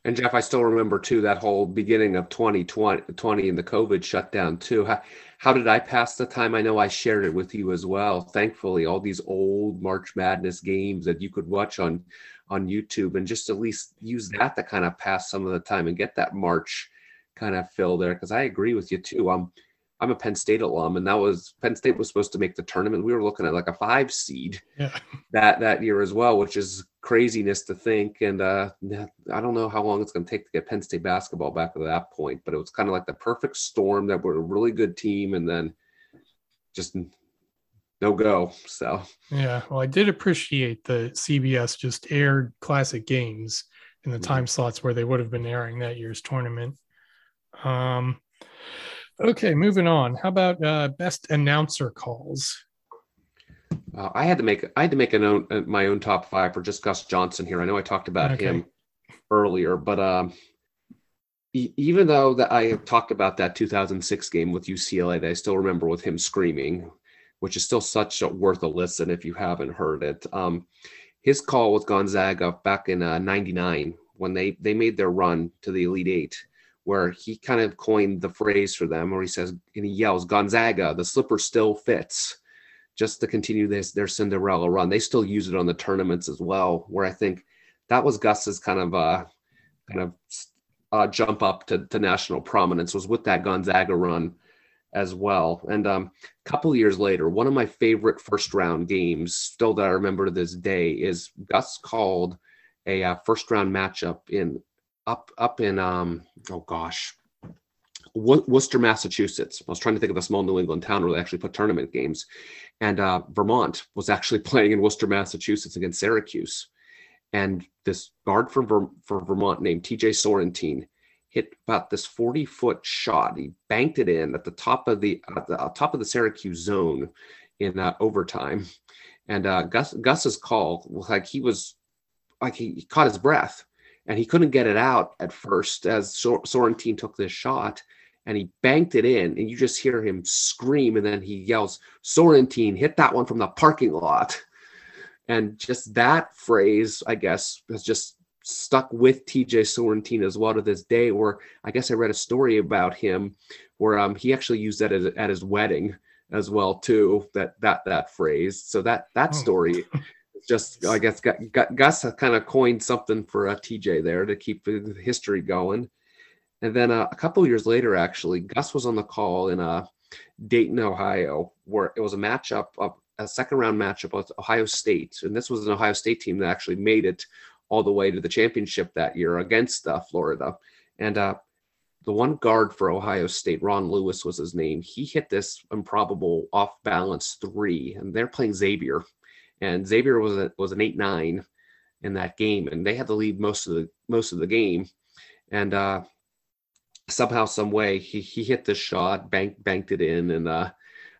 And Jeff, I still remember too that whole beginning of 2020 20 and the COVID shutdown too. How, how did I pass the time? I know I shared it with you as well. Thankfully, all these old March Madness games that you could watch on on YouTube and just at least use that to kind of pass some of the time and get that March kind of fill there. Because I agree with you too. Um, I'm a Penn State alum, and that was Penn State was supposed to make the tournament. We were looking at like a five seed yeah. that that year as well, which is craziness to think. And uh, I don't know how long it's going to take to get Penn State basketball back to that point, but it was kind of like the perfect storm that we're a really good team, and then just no go. So yeah, well, I did appreciate the CBS just aired classic games in the mm-hmm. time slots where they would have been airing that year's tournament. Um, Okay, moving on. How about uh, best announcer calls? Uh, I had to make I had to make an own, uh, my own top five for just Gus Johnson here. I know I talked about okay. him earlier, but um, e- even though that I talked about that 2006 game with UCLA, that I still remember with him screaming, which is still such a worth a listen if you haven't heard it. Um, his call with Gonzaga back in '99 uh, when they they made their run to the Elite Eight where he kind of coined the phrase for them, where he says, and he yells, Gonzaga, the slipper still fits, just to continue this their Cinderella run. They still use it on the tournaments as well, where I think that was Gus's kind of uh kind of uh, jump up to, to national prominence was with that Gonzaga run as well. And um, a couple years later, one of my favorite first round games, still that I remember to this day, is Gus called a uh, first round matchup in up up in um oh gosh Worcester, Massachusetts. I was trying to think of a small New England town where they actually put tournament games, and uh, Vermont was actually playing in Worcester, Massachusetts against Syracuse, and this guard from Ver- for Vermont named T.J. Sorrentine hit about this 40 foot shot. He banked it in at the top of the at the top of the Syracuse zone in uh, overtime, and uh, Gus Gus's call was like he was like he, he caught his breath and he couldn't get it out at first as Sor- Sorrentine took this shot and he banked it in, and you just hear him scream, and then he yells, "Sorrentine, hit that one from the parking lot." And just that phrase, I guess, has just stuck with TJ Sorrentine as well to this day. Where I guess I read a story about him where um, he actually used that at, at his wedding as well too. That that that phrase. So that that oh. story. Just, I guess, got, got, Gus kind of coined something for a TJ there to keep the history going. And then uh, a couple years later, actually, Gus was on the call in uh, Dayton, Ohio, where it was a matchup, a second round matchup with Ohio State. And this was an Ohio State team that actually made it all the way to the championship that year against uh, Florida. And uh, the one guard for Ohio State, Ron Lewis was his name. He hit this improbable off balance three, and they're playing Xavier, and Xavier was a, was an eight nine in that game, and they had to lead most of the most of the game, and uh, somehow, some way, he he hit the shot, banked banked it in, and uh,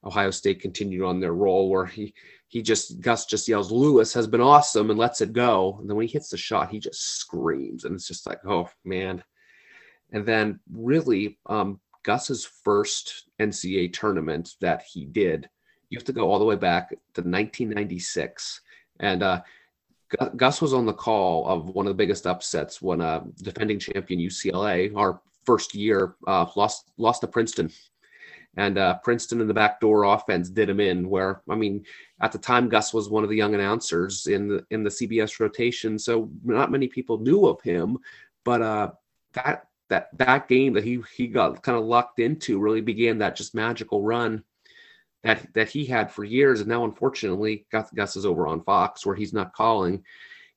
Ohio State continued on their roll where he he just Gus just yells, Lewis has been awesome and lets it go. And then when he hits the shot, he just screams. And it's just like, oh man. And then really, um, Gus's first NCAA tournament that he did, you have to go all the way back to 1996. And uh, Gus was on the call of one of the biggest upsets when uh, defending champion UCLA, our first year, uh, lost lost to Princeton and uh, Princeton in the backdoor offense did him in. Where I mean, at the time, Gus was one of the young announcers in the in the CBS rotation, so not many people knew of him. But uh, that that that game that he he got kind of locked into really began that just magical run that that he had for years, and now unfortunately, Gus, Gus is over on Fox where he's not calling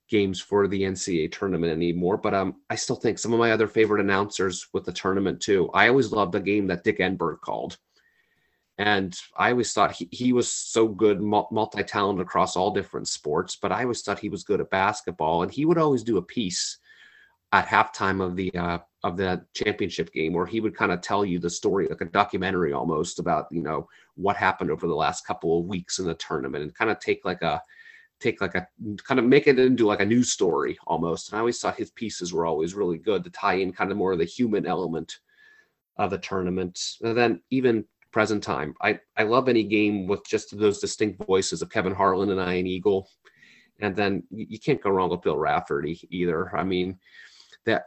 games for the NCAA tournament anymore. But um, I still think some of my other favorite announcers with the tournament too. I always loved the game that Dick Enberg called. And I always thought he, he was so good, multi talented across all different sports, but I always thought he was good at basketball. And he would always do a piece at halftime of the uh, of the championship game where he would kind of tell you the story like a documentary almost about you know what happened over the last couple of weeks in the tournament and kind of take like a take like a kind of make it into like a news story almost and i always thought his pieces were always really good to tie in kind of more of the human element of the tournament and then even present time. I, I love any game with just those distinct voices of Kevin Harlan and Ian Eagle. And then you can't go wrong with Bill Raftery either. I mean, that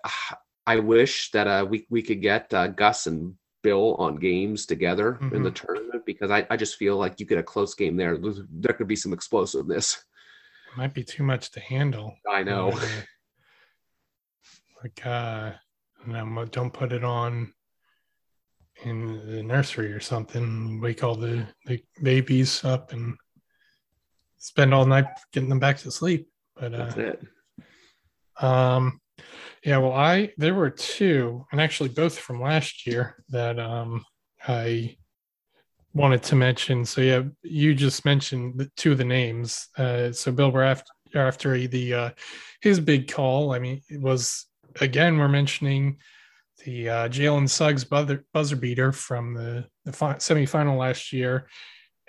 I wish that uh, we, we could get uh, Gus and Bill on games together mm-hmm. in the mm-hmm. tournament because I, I just feel like you get a close game there. There could be some explosiveness. Might be too much to handle. I know. Like, uh, no, don't put it on in the nursery or something, wake all the, the babies up and spend all night getting them back to sleep. But uh, that's it. Um, yeah, well, I there were two, and actually both from last year that um I wanted to mention. So yeah, you just mentioned the, two of the names. Uh, so Bill Raft after the uh, his big call. I mean, it was again we're mentioning the uh, Jalen Suggs buzzer, buzzer beater from the, the fi- semifinal last year.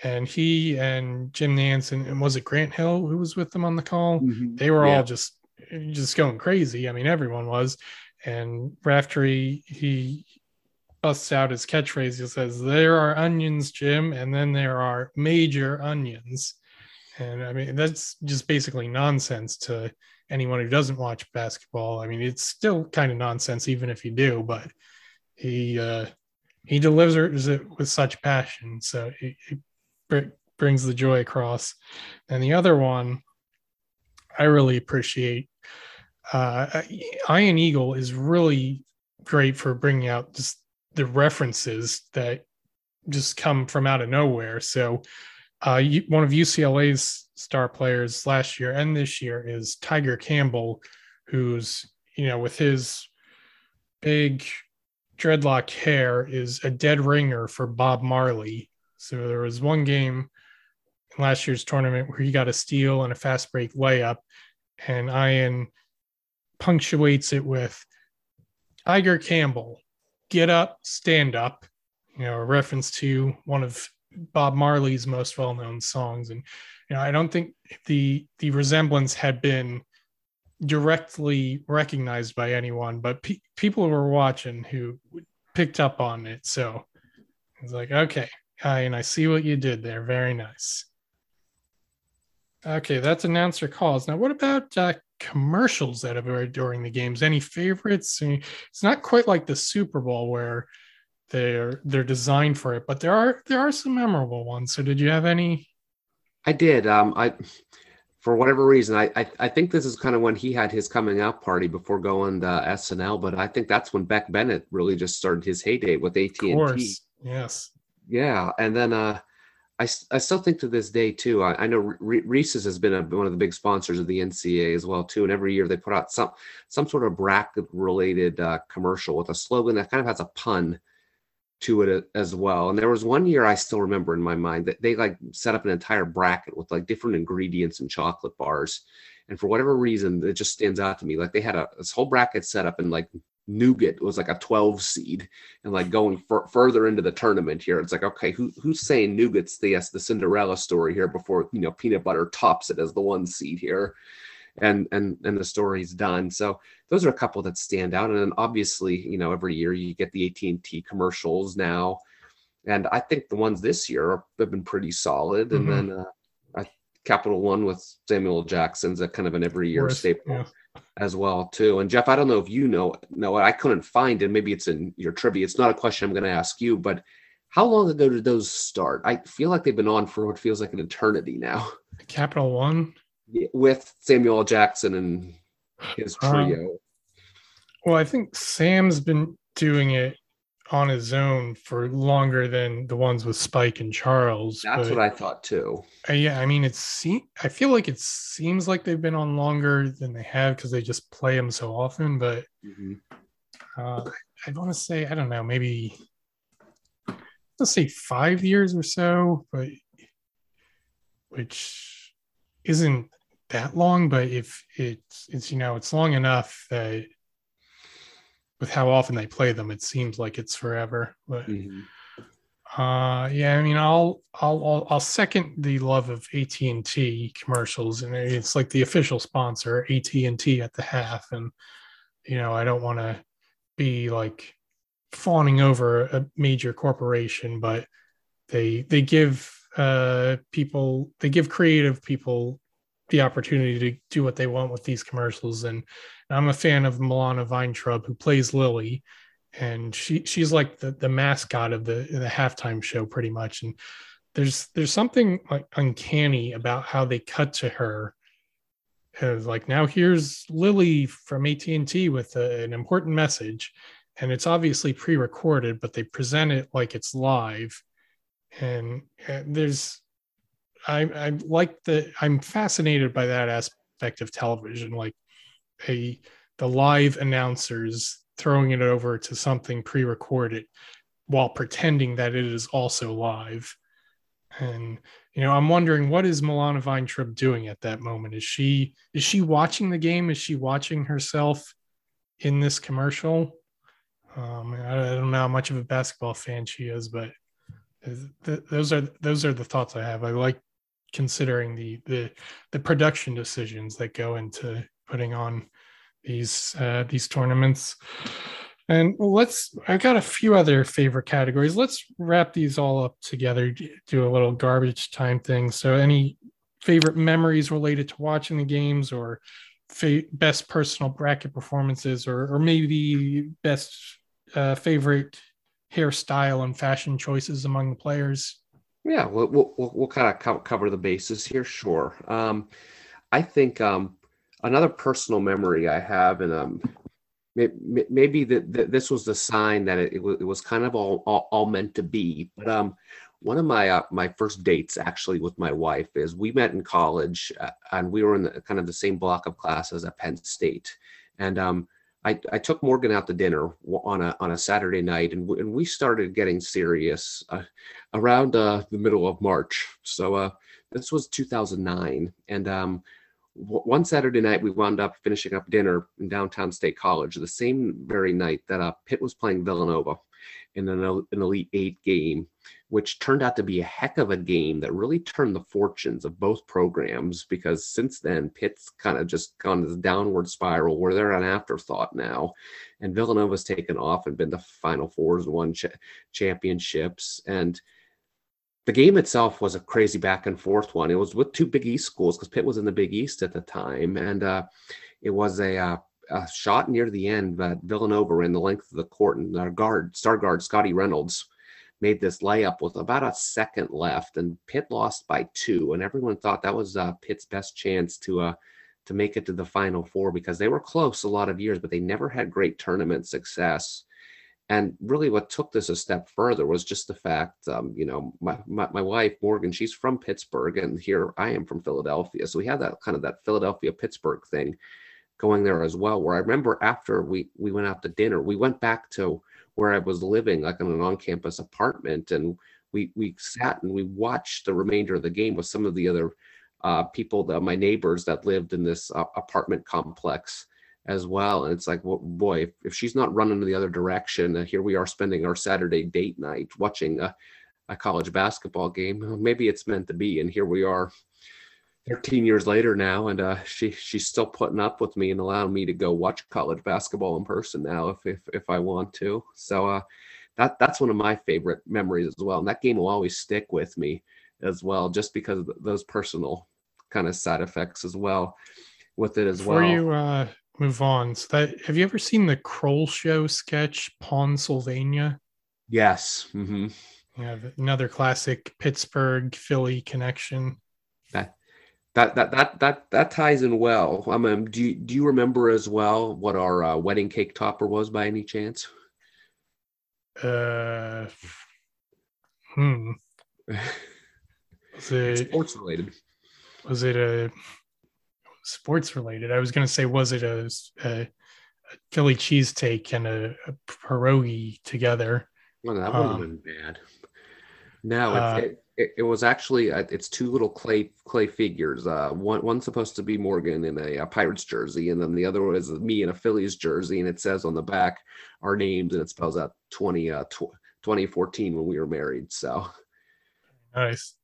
And he and Jim Nantz and was it Grant Hill who was with them on the call? Mm-hmm. They were yeah. all just just going crazy. I mean, everyone was. And Raftery, he busts out his catchphrase. He says, There are onions, Jim, and then there are major onions. And I mean, that's just basically nonsense to anyone who doesn't watch basketball. I mean, it's still kind of nonsense, even if you do, but he uh, he delivers it with such passion, so it, it brings the joy across. And the other one, I really appreciate. Uh, Ian Eagle is really great for bringing out just the references that just come from out of nowhere. So, uh, one of UCLA's star players last year and this year is Tiger Campbell, who's, you know, with his big dreadlock hair, is a dead ringer for Bob Marley. So there was one game in last year's tournament where he got a steal and a fast break layup, and Ian punctuates it with Tiger Campbell, get up, stand up, you know, a reference to one of Bob Marley's most well-known songs. And you know, I don't think the the resemblance had been directly recognized by anyone, but pe- people were watching who picked up on it. So it's like, okay, and I see what you did there. Very nice. Okay, that's announcer calls. Now, what about uh, commercials that have aired during the games? Any favorites? It's not quite like the Super Bowl where they're they're designed for it, but there are there are some memorable ones. So, did you have any? I did. Um, I for whatever reason, I, I, I think this is kind of when he had his coming out party before going to SNL. But I think that's when Beck Bennett really just started his heyday with AT and T. Yes. Yeah, and then uh, I, I still think to this day too. I, I know Reese's has been a, one of the big sponsors of the NCAA as well too, and every year they put out some some sort of bracket related uh, commercial with a slogan that kind of has a pun to it as well. And there was one year I still remember in my mind that they like set up an entire bracket with like different ingredients and chocolate bars. And for whatever reason, it just stands out to me. Like they had a this whole bracket set up and like nougat was like a 12 seed and like going f- further into the tournament here it's like okay who, who's saying nougat's the yes the cinderella story here before you know peanut butter tops it as the one seed here and and and the story's done so those are a couple that stand out and then obviously you know every year you get the AT&T commercials now and I think the ones this year have been pretty solid and mm-hmm. then uh, Capital One with Samuel Jackson's a kind of an every year staple yeah. as well too. And Jeff, I don't know if you know no, I couldn't find it. Maybe it's in your trivia. It's not a question I'm going to ask you, but how long ago did those start? I feel like they've been on for what feels like an eternity now. Capital One with Samuel Jackson and his trio. Um, well, I think Sam's been doing it on his own for longer than the ones with Spike and Charles. That's but, what I thought too. Uh, yeah, I mean, it's I feel like it seems like they've been on longer than they have because they just play them so often. But mm-hmm. uh, I want to say I don't know, maybe let's say five years or so, but which isn't that long, but if it's it's you know it's long enough that with how often they play them, it seems like it's forever. But mm-hmm. uh, yeah, I mean, I'll, I'll I'll I'll second the love of AT and T commercials, and it's like the official sponsor, AT and T at the half, and you know I don't want to be like fawning over a major corporation, but they they give uh people they give creative people the opportunity to do what they want with these commercials. And I'm a fan of Milana Vayntrub, who plays Lily, and she she's like the the mascot of the the halftime show, pretty much. And there's there's something like uncanny about how they cut to her. Like now here's Lily from AT&T with a, an important message, and it's obviously pre-recorded, but they present it like it's live. And, and there's I, I like the I'm fascinated by that aspect of television, like a the live announcers throwing it over to something pre-recorded while pretending that it is also live. And you know, I'm wondering what is Milana Vayntrub doing at that moment? Is she is she watching the game? Is she watching herself in this commercial? Um, I, I don't know how much of a basketball fan she is, but th- those are those are the thoughts I have. I like considering the the the production decisions that go into putting on these uh, these tournaments. And let's I've got a few other favorite categories. Let's wrap these all up together, do a little garbage time thing. So any favorite memories related to watching the games or fa- best personal bracket performances or or maybe best uh, favorite hairstyle and fashion choices among the players? Yeah, we'll we'll, we'll kind of cover the bases here. Sure. Um, I think um, another personal memory I have, and um, maybe, that this was the sign that it, it, was, it was kind of all, all, all meant to be. But um, one of my uh, my first dates actually with my wife is we met in college, uh, and we were in the, kind of the same block of classes at Penn State, and um, I, I took Morgan out to dinner on a on a Saturday night, and, w- and we started getting serious uh, around uh, the middle of March. So uh, this was 2009, and um, w- one Saturday night we wound up finishing up dinner in downtown State College the same very night that uh, Pitt was playing Villanova, in an, an Elite Eight game, which turned out to be a heck of a game that really turned the fortunes of both programs because since then, Pitt's kind of just gone to this downward spiral where they're an afterthought now. And Villanova's taken off and been to Final Fours and won ch- championships. And the game itself was a crazy back and forth one. It was with two Big East schools because Pitt was in the Big East at the time. And uh, it was a uh, a shot near the end that Villanova ran the length of the court, and our guard, star guard Scotty Reynolds, made this layup with about a second left, and Pitt lost by two, and everyone thought that was uh, Pitt's best chance to uh, to make it to the Final Four because they were close a lot of years, but they never had great tournament success. And really, what took this a step further was just the fact, um, you know, my, my, my wife Morgan, she's from Pittsburgh, and here I am from Philadelphia, so we had that kind of that Philadelphia Pittsburgh thing going there as well. Where I remember after we we went out to dinner, we went back to where I was living, like in an on-campus apartment, and we we sat and we watched the remainder of the game with some of the other uh, people that my neighbors that lived in this uh, apartment complex as well. And it's like, well, boy, if, if she's not running in the other direction, uh, here we are spending our Saturday date night watching a, a college basketball game. Maybe it's meant to be, and here we are 13 years later now and uh, she she's still putting up with me and allowing me to go watch college basketball in person now if if, if I want to so uh, that that's one of my favorite memories as well and that game will always stick with me as well just because of those personal kind of side effects as well with it as Before well you uh, move on, so that have you ever seen the Kroll Show sketch, Pawn Sylvania? yes hmm Yeah, another classic Pittsburgh Philly connection. That that that that that ties in well. I mean, do you, do you remember as well what our uh, wedding cake topper was by any chance? Uh, hmm. Was it Sports related. was it a sports related? I was going to say, was it a, a, a Philly cheesesteak and a, a pierogi together? Well, that wouldn't Um, have been bad. No, uh, it, it, it, was actually uh, it's two little clay clay figures. Uh, one one's supposed to be Morgan in a, uh Pirates jersey, and then the other one is me in a Phillies jersey, and it says on the back our names, and it spells out 20, uh, tw- 2014 when we were married. So Nice.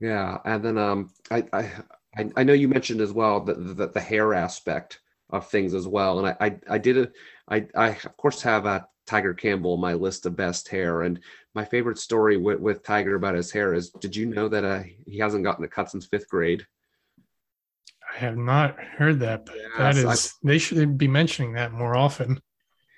yeah, and then um, I I I, I know you mentioned as well that the the hair aspect of things as well, and I I, I did a I I of course have a Tyger Campbell on my list of best hair, and my favorite story with, with Tyger about his hair is: Did you know that uh, he hasn't gotten a cut since fifth grade? I have not heard that, but that Yes, I- is they should be mentioning that more often.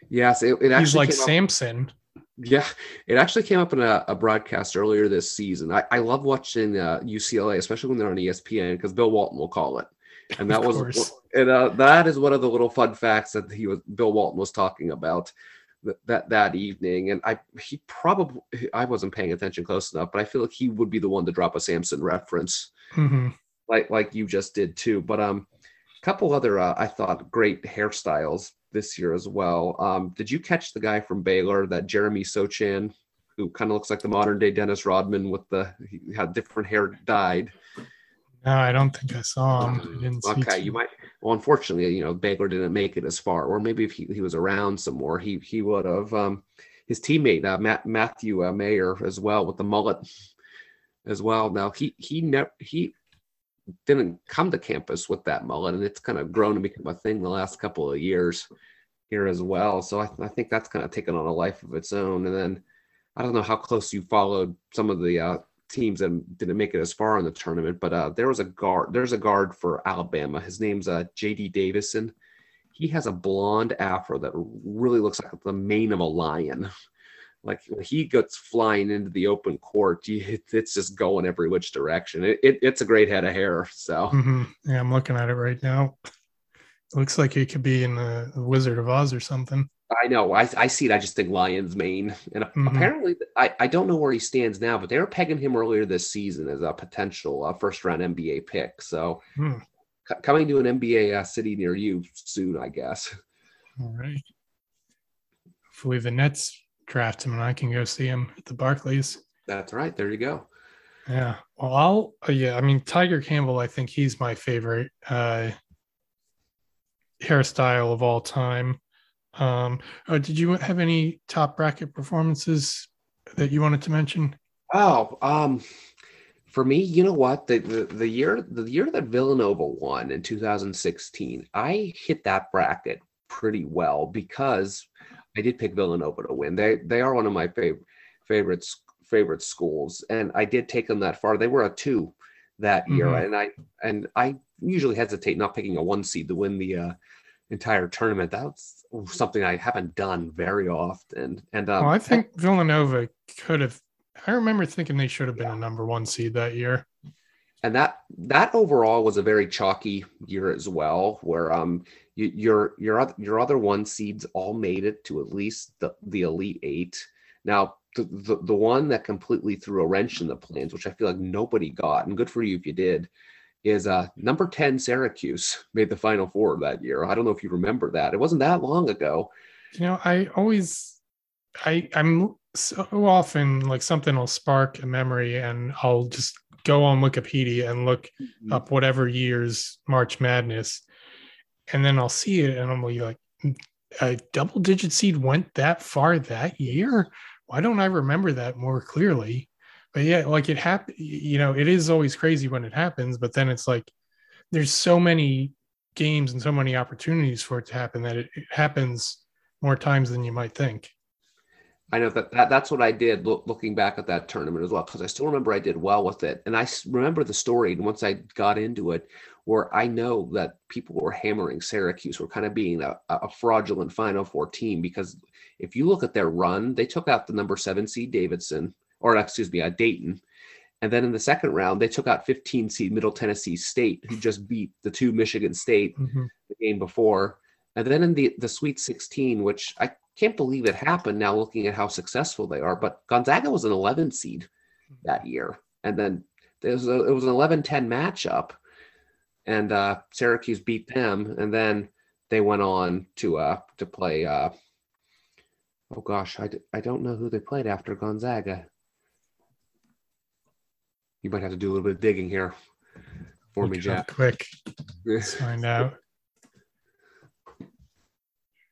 Yes, it, it actually He's like came up- Samson. Yeah, it actually came up in a, a broadcast earlier this season. I, I love watching uh, UCLA, especially when they're on ESPN, because Bill Walton will call it, and that was and uh, that is one of the little fun facts that he was Bill Walton was talking about that that evening. And I he probably I wasn't paying attention close enough, but I feel like he would be the one to drop a Samson reference Mhm. like like you just did too. But um, a couple other uh, I thought great hairstyles this year as well. Um, did you catch the guy from Baylor, that Jeremy Sochan, who kind of looks like the modern day Dennis Rodman with the he had different hair dyed? No, I don't think I saw him. I didn't Okay, you might. Well, unfortunately, you know Baylor didn't make it as far, or maybe if he, he was around some more, he he would have. Um, his teammate uh, Matt, Matthew uh, Mayer as well with the mullet as well. Now he he never he didn't come to campus with that mullet, and it's kind of grown to become a thing the last couple of years here as well. So I, I think that's kind of taken on a life of its own. And then I don't know how close you followed some of the uh, teams that didn't make it as far in the tournament, but uh, there was a guard. There's a guard for Alabama. His name's uh, J.D. Davison. He has a blonde afro that really looks like the mane of a lion. Like when he gets flying into the open court, it's just going every which direction. It, it, it's a great head of hair. So Mhm. Yeah, I'm looking at it right now. It looks like it could be in the Wizard of Oz or something. I know. I, I see it. I just think Lions mane. And Mhm. apparently, I, I don't know where he stands now, but they were pegging him earlier this season as a potential uh, first round NBA pick. So Hmm. c- coming to an NBA uh, city near you soon, I guess. All right. Hopefully the Nets draft him and I can go see him at the Barclays. That's right. There you go. Yeah. Well, I'll, uh, yeah, I mean, Tyger Campbell, I think he's my favorite uh, hairstyle of all time. Um, uh, did you have any top bracket performances that you wanted to mention? Oh, um, for me, you know what? The, the the year the year that Villanova won in 2016, I hit that bracket pretty well because I did pick Villanova to win. They they are one of my favorite favorites favorite schools, and I did take them that far. They were a two that year, Mhm. and I and I usually hesitate not picking a one seed to win the uh, entire tournament. That's something I haven't done very often. And um, well, I think Villanova could have. I remember thinking they should have been a number one seed that year. and that that overall was a very chalky year as well where um you, your your your other one seeds all made it to at least the, the elite eight now the, the the one that completely threw a wrench in the plans which i feel like nobody got and good for you if you did is uh number 10 syracuse made the final four that year. I don't know if you remember that. It wasn't that long ago. You know, I always, I, I'm so often like something will spark a memory, and I'll just go on Wikipedia and look up whatever year's March Madness, and then I'll see it, and I'm like, a double digit seed went that far that year. Why don't I remember that more clearly? But yeah, like it happened. You know, it is always crazy when it happens, but then it's like there's so many games and so many opportunities for it to happen that it, it happens more times than you might think. I know that, that that's what I did loo- looking back at that tournament as well, because I still remember I did well with it. And I remember the story. Once I got into it, where I know that people were hammering Syracuse, were kind of being a, a fraudulent Final Four team. Because if you look at their run, they took out the number seven seed Davidson, or excuse me, uh, Dayton. And then in the second round, they took out 15 seed Middle Tennessee State, who just beat the two Michigan State Mhm. the game before. And then in the the Sweet 16, which I can't believe it happened now looking at how successful they are, but Gonzaga was an 11 seed that year. And then there was a, it was an 11-10 matchup and uh, Syracuse beat them and then they went on to uh to play uh oh gosh, I, d- I don't know who they played after Gonzaga. You might have to do a little bit of digging here for me, Look it Jeff. Quick, let's find out.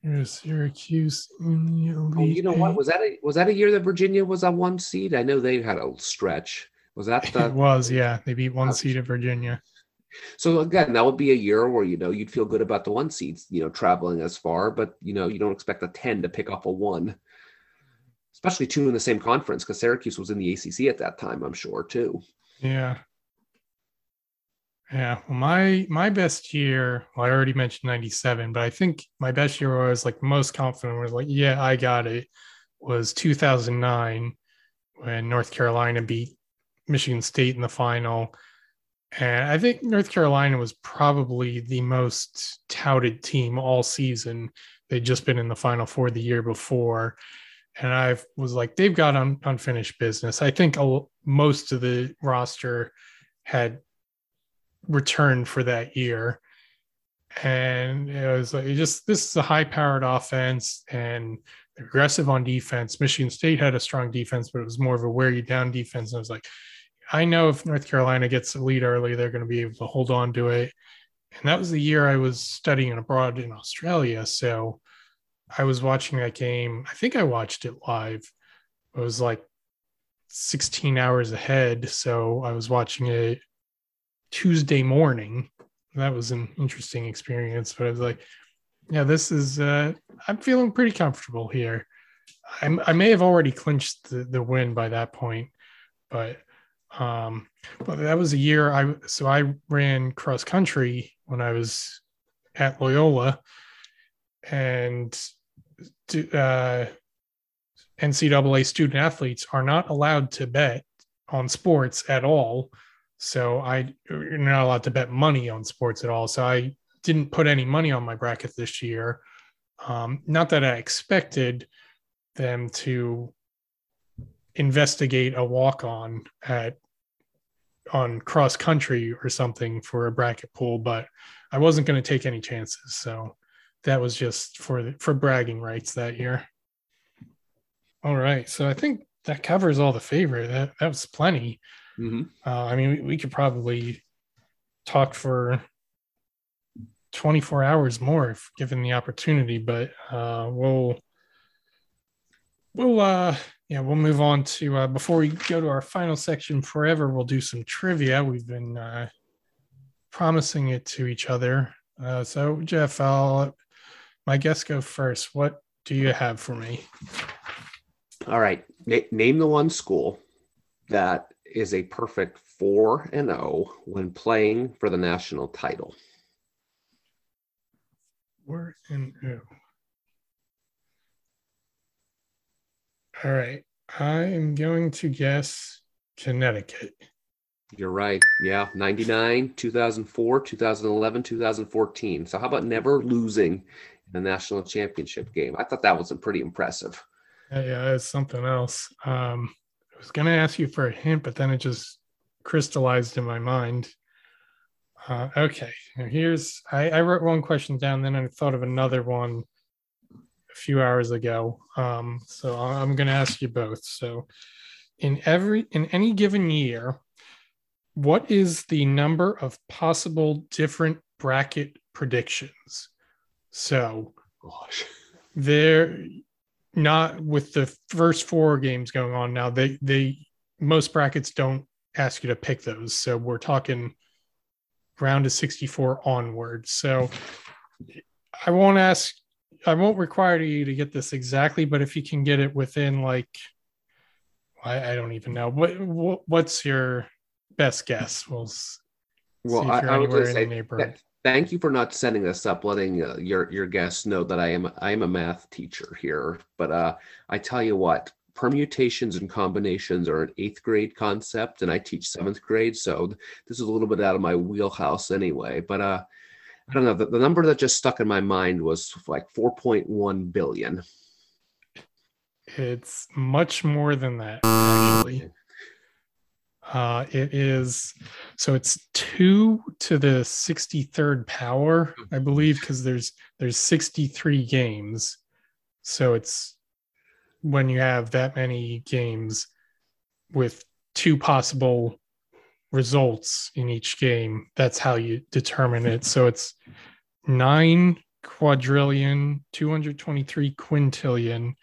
Here's Syracuse in the elite. Oh, you know what? Was that a was that a year that Virginia was on one seed? I know they had a stretch. Was that it the was, yeah. They beat one seed at Virginia. so again? That would be a year where you know you'd feel good about the one seeds, you know, traveling as far, but you know you don't expect a ten to pick up a one, especially two in the same conference because Syracuse was in the ACC at that time. I'm sure too. Yeah. Yeah. Well, my my best year, well, I already mentioned 97, but I think my best year where I was like most confident was like, yeah, I got it, was 2009 when North Carolina beat Michigan State in the final. And I think North Carolina was probably the most touted team all season. They'd just been in the final four the year before. And I was like, they've got un- unfinished business. I think a, most of the roster had returned for that year. And it was like, it just this is a high powered offense and aggressive on defense. Michigan State had a strong defense, but it was more of a wear you down defense. And I was like, I know if North Carolina gets the lead early, they're going to be able to hold on to it. And that was the year I was studying abroad in Australia. So I was watching that game. I think I watched it live. It was like 16 hours ahead. So I was watching it Tuesday morning. That was an interesting experience, but I was like, yeah, this is, uh, I'm feeling pretty comfortable here. I'm, I may have already clinched the, the win by that point, but, um, but that was a year I, so I ran cross country when I was at Loyola and, uh, NCAA student athletes are not allowed to bet on sports at all. So I you're not allowed to bet money on sports at all. So I didn't put any money on my bracket this year. Um, not that I expected them to investigate a walk on at on cross country or something for a bracket pool, but I wasn't going to take any chances. So that was just for the, for bragging rights that year. All right, so I think that covers all the favorite. That that was plenty. hmm Uh, I mean, we, we could probably talk for 24 hours more if given the opportunity, but uh, we'll we'll uh yeah we'll move on to uh, before we go to our final section forever. We'll do some trivia. We've been uh, promising it to each other. Uh, so Jeff, I'll my guest go first. What do you have for me? All right. Na- name the one school that is a perfect 4 and 0 when playing for the national title. Four and oh. All right. I am going to guess Connecticut. You're right. Yeah, 99, 2004, 2011, 2014. So how about never losing the national championship game? I thought that was pretty impressive. Yeah, yeah, that's something else. Um, I was going to ask you for a hint, but then it just crystallized in my mind. Uh, okay, here's I, I wrote one question down, then I thought of another one a few hours ago. Um, so I'm going to ask you both. So, in every in any given year, what is the number of possible different bracket predictions? So, Gosh. they're not with the first four games going on now. They they most brackets don't ask you to pick those. So we're talking round of 64 onward. So I won't ask I won't require you to get this exactly, but if you can get it within like I, I don't even know. What, what what's your best guess? We'll Well, see if you're I anywhere just in say the neighborhood. th- thank you for not setting this up, letting uh, your your guests know that I am I am a math teacher here. But uh, I tell you what, permutations and combinations are an eighth grade concept, and I teach seventh grade, so this is a little bit out of my wheelhouse anyway. But uh, I don't know. The, the number that just stuck in my mind was like 4.1 billion. It's much more than that, actually. Uh, it is so it's two to the 63rd power, I believe, because there's there's 63 games. So it's when you have that many games with two possible results in each game, that's how you determine it. So it's nine quadrillion, 223 quintillion,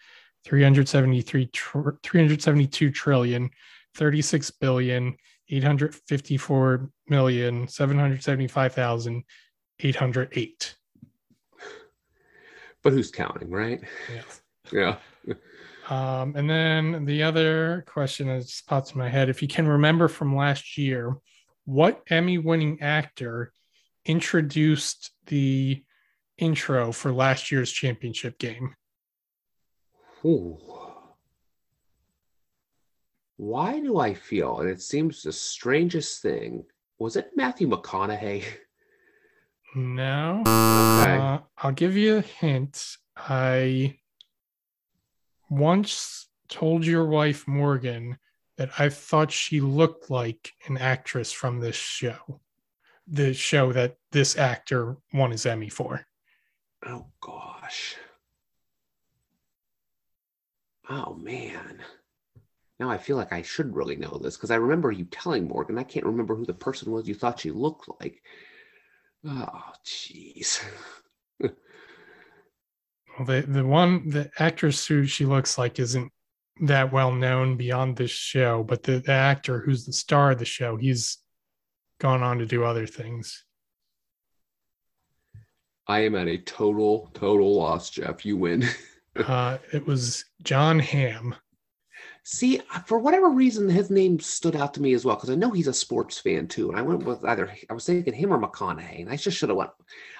373 tr- 372 trillion, 36 billion, 854 million, 775,808. But who's counting, right? Yes. Yeah. Um, and then the other question that just pops in my head if you can remember from last year, what Emmy winning actor introduced the intro for last year's championship game? Ooh. Why do I feel, and it seems the strangest thing, was it Matthew McConaughey? No. Okay. Uh, I'll give you a hint. I once told your wife, Morgan, that I thought she looked like an actress from this show, the show that this actor won his Emmy for. Oh gosh. Oh man. Now I feel like I should really know this because I remember you telling Morgan. I can't remember who the person was you thought she looked like. Oh, jeez. Well, the the one the actress who she looks like isn't that well known beyond this show, but the, the actor who's the star of the show, he's gone on to do other things. I am at a total, total loss, Jeff. You win. Uh, it was Jon Hamm. See, for whatever reason, his name stood out to me as well because I know he's a sports fan too. And I went with either I was thinking him or McConaughey, and I just should have went.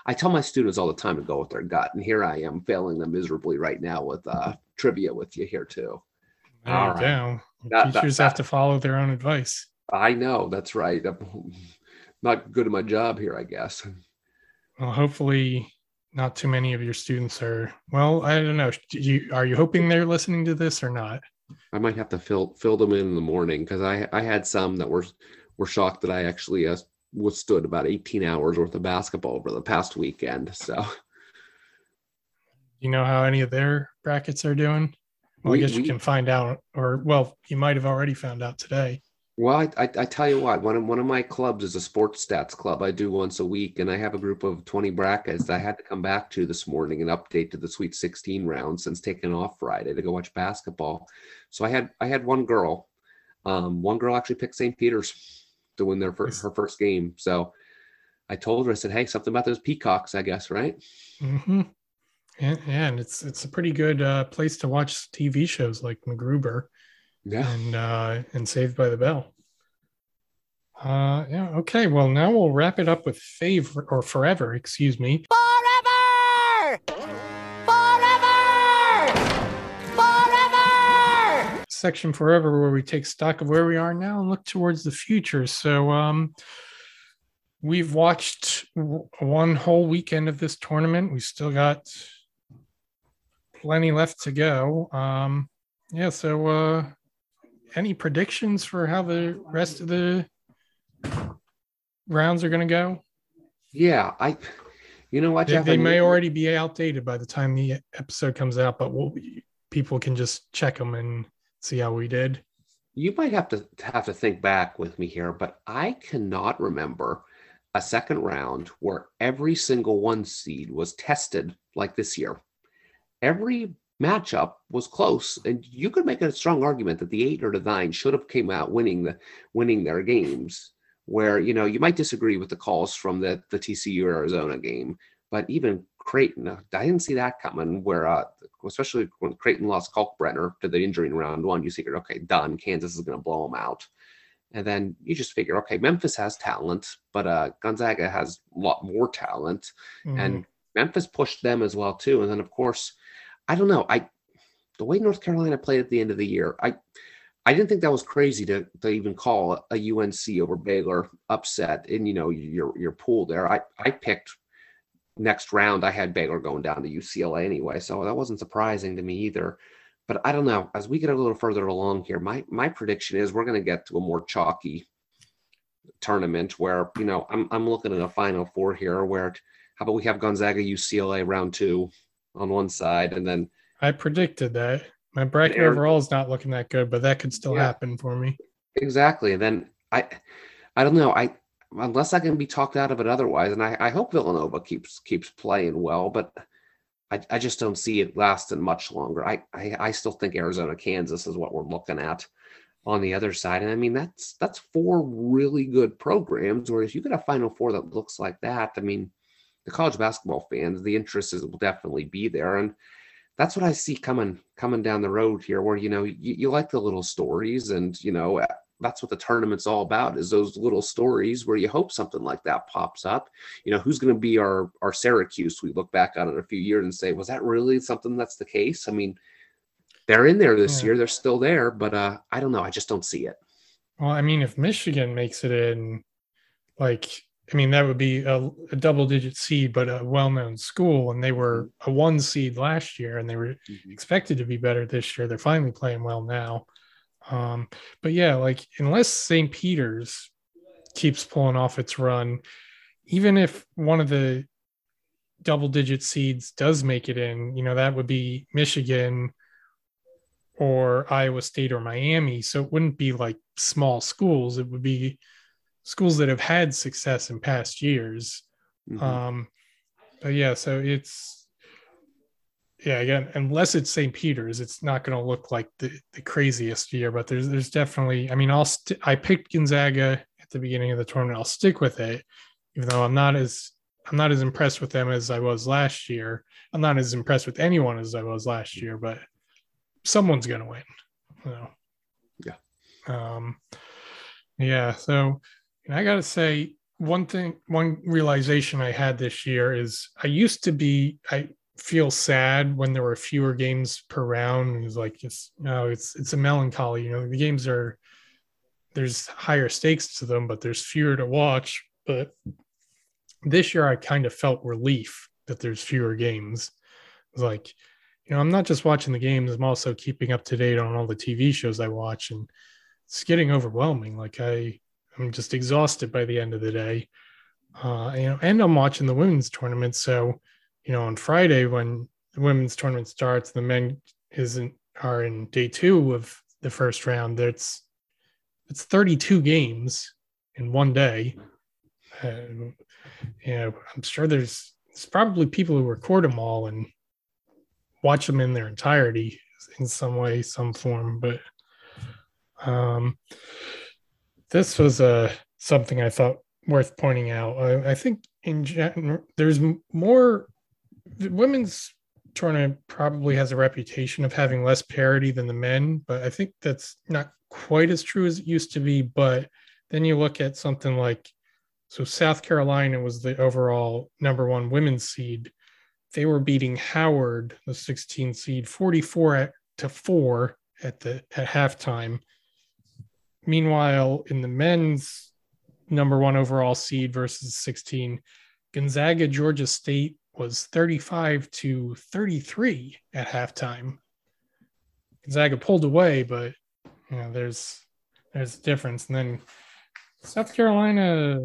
I tell my students all the time to go with their gut, and here I am failing them miserably right now with uh, trivia with you here too. There All right. That- that- Teachers have to follow their own advice. I know that's right. I'm not good at my job here, I guess. Well, hopefully, not too many of your students are. Well, I don't know. Do you, are you hoping they're listening to this or not? I might have to fill fill them in in the morning because I I had some that were were shocked that I actually uh, withstood about 18 hours worth of basketball over the past weekend. So You know how any of their brackets are doing? Well, We- I guess you we- can find out, or well, you might have already found out today. Well, I, I, I tell you what, one of, one of my clubs is a sports stats club I do once a week, and I have a group of 20 brackets I had to come back to this morning and update to the Sweet 16 round since taking off Friday to go watch basketball. So I had I had one girl, um, one girl actually picked St. Peter's to win their first, her first game. So I told her, I said, hey, something about those peacocks, I guess, right? Mm-hmm. And, yeah, and it's it's a pretty good uh, place to watch TV shows like MacGruber Yeah. and uh, and Saved by the Bell. Uh, yeah. Okay. Well, now we'll wrap it up with favor or forever. Excuse me. Forever! Forever! Forever! Section forever, where we take stock of where we are now and look towards the future. So, um, we've watched w- one whole weekend of this tournament. We still got plenty left to go. Um, yeah. So, uh, any predictions for how the rest of the rounds are going to go? Yeah. I, you know what, They, they may already be outdated by the time the episode comes out, but we'll, people can just check them and see how we did. you might have to have to think back with me here, but I cannot remember a second round where every single one seed was tested like this year. Every matchup was close, and you could make a strong argument that the eight or the nine should have came out winning the winning their games. Where you know you might disagree with the calls from the the TCU Arizona game, but even Creighton, uh, I didn't see that coming. Where uh, especially when Creighton lost Kalkbrenner to the injury in round one, you figured, okay, done. Kansas is going to blow them out. And then you just figure, okay, Memphis has talent, but uh, Gonzaga has a lot more talent, Mhm. and Memphis pushed them as well too. And then of course, I don't know, I the way North Carolina played at the end of the year, I I didn't think that was crazy to to even call a UNC over Baylor upset in you know your your pool there. I I picked next round. I had Baylor going down to UCLA anyway, so that wasn't surprising to me either. But I don't know. As we get a little further along here, my my prediction is we're going to get to a more chalky tournament where you know I'm I'm looking at a Final Four here where how about we have Gonzaga UCLA round two on one side and then I predicted that. My bracket There- overall is not looking that good, but that could still Yeah. happen for me. Exactly. And then I I don't know. I unless I can be talked out of it otherwise, and I, I hope Villanova keeps keeps playing well, but I, I just don't see it lasting much longer. I, I I still think Arizona Kansas is what we're looking at on the other side. And I mean that's that's four really good programs. Where if you get a final four that looks like that, I mean the college basketball fans, the interest is will definitely be there. And that's what I see coming coming down the road here, where you know you, you like the little stories, and you know that's what the tournament's all about is those little stories where you hope something like that pops up. You know, who's going to be our our Syracuse? We look back on it a few years and say, was that really something that's the case? I mean, they're in there this Yeah. year, they're still there, but uh, I don't know. I just don't see it. Well, I mean, if Michigan makes it in, like, I mean, that would be a, a double digit seed, but a well known school. And they were a one seed last year and they were expected to be better this year. They're finally playing well now. Um, but yeah, like, unless St. Peter's keeps pulling off its run, even if one of the double digit seeds does make it in, you know, that would be Michigan or Iowa State or Miami. So it wouldn't be like small schools. It would be schools that have had success in past years. Mhm. Um, but yeah, so it's yeah, again, unless it's St. Peter's, it's not going to look like the, the craziest year. But there's there's definitely. I mean, I'll st- I picked Gonzaga at the beginning of the tournament. I'll stick with it, even though I'm not as I'm not as impressed with them as I was last year. I'm not as impressed with anyone as I was last year, but someone's going to win. You know? Yeah. Um. Yeah. So and I got to say, one thing, one realization I had this year is I used to be, I feel sad when there were fewer games per round. It was like, it's, no, it's, it's a melancholy. You know, the games are, there's higher stakes to them, but there's fewer to watch. But this year I kind of felt relief that there's fewer games. Like, you know, I'm not just watching the games, I'm also keeping up to date on all the TV shows I watch. And it's getting overwhelming. Like I, I'm just exhausted by the end of the day. Uh, you know, and I'm watching the women's tournament. So, you know, on Friday when the women's tournament starts, the men isn't are in day two of the first round. That's it's 32 games in one day. Uh, you know, I'm sure there's, there's probably people who record them all and watch them in their entirety in some way, some form. But um, this was uh, something I thought worth pointing out. I, I think in general, there's more women's tournament probably has a reputation of having less parity than the men, but I think that's not quite as true as it used to be. But then you look at something like so South Carolina was the overall number one women's seed. They were beating Howard, the 16 seed, 44 to 4 at the at halftime. Meanwhile, in the men's number one overall seed versus 16, Gonzaga, Georgia State was 35 to 33 at halftime. Gonzaga pulled away, but you know, there's there's a difference. And then South Carolina,